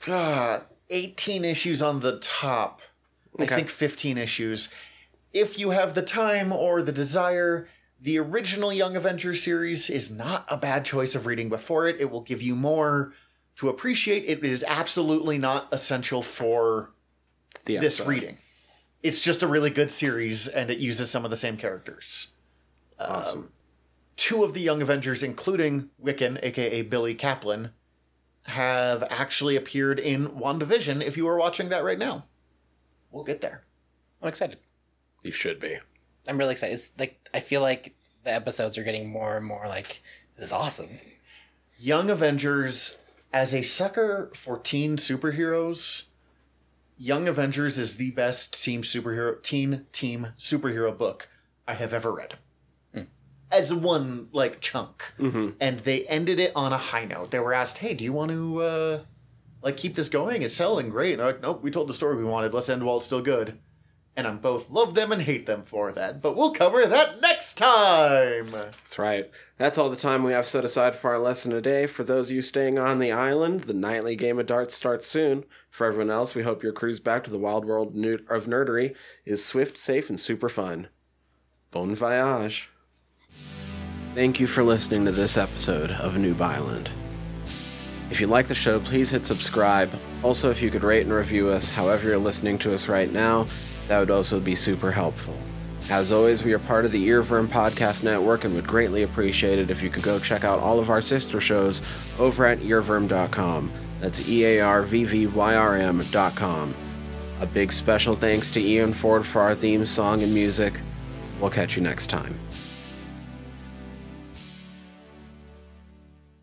uh, 18 issues on the top. I think 15 issues. If you have the time or the desire, the original Young Avengers series is not a bad choice of reading before it. It will give you more to appreciate. It is absolutely not essential for The this episode. reading. It's just a really good series and it uses some of the same characters. Awesome. Um, two of the Young Avengers, including Wiccan, aka Billy Kaplan, have actually appeared in WandaVision if you are watching that right now. We'll get there. I'm excited. you should be. I'm really excited. It's like I feel like the episodes are getting more and more like this is awesome. Young Avengers, as a sucker for teen superheroes, Young Avengers is the best team superhero teen team superhero book I have ever read. As one like chunk, and they ended it on a high note. They were asked, "Hey, do you want to uh, like keep this going? It's selling great." And they're like, "Nope, we told the story we wanted. Let's end while it's still good." And I'm both love them and hate them for that, but we'll cover that next time. That's right. That's all the time we have set aside for our lesson today. For those of you staying on the island, the nightly game of darts starts soon. For everyone else, we hope your cruise back to the wild world of nerdery is swift, safe, and super fun. Bon voyage. Thank you for listening to this episode of Noob Island. If you like the show, please hit subscribe. Also, if you could rate and review us however you're listening to us right now, that would also be super helpful. As always, we are part of the Earwyrm Podcast Network and would greatly appreciate it if you could go check out all of our sister shows over at earwyrm.com. That's E A R V V Y R M.com. A big special thanks to Ian Ford for our theme song and music. We'll catch you next time.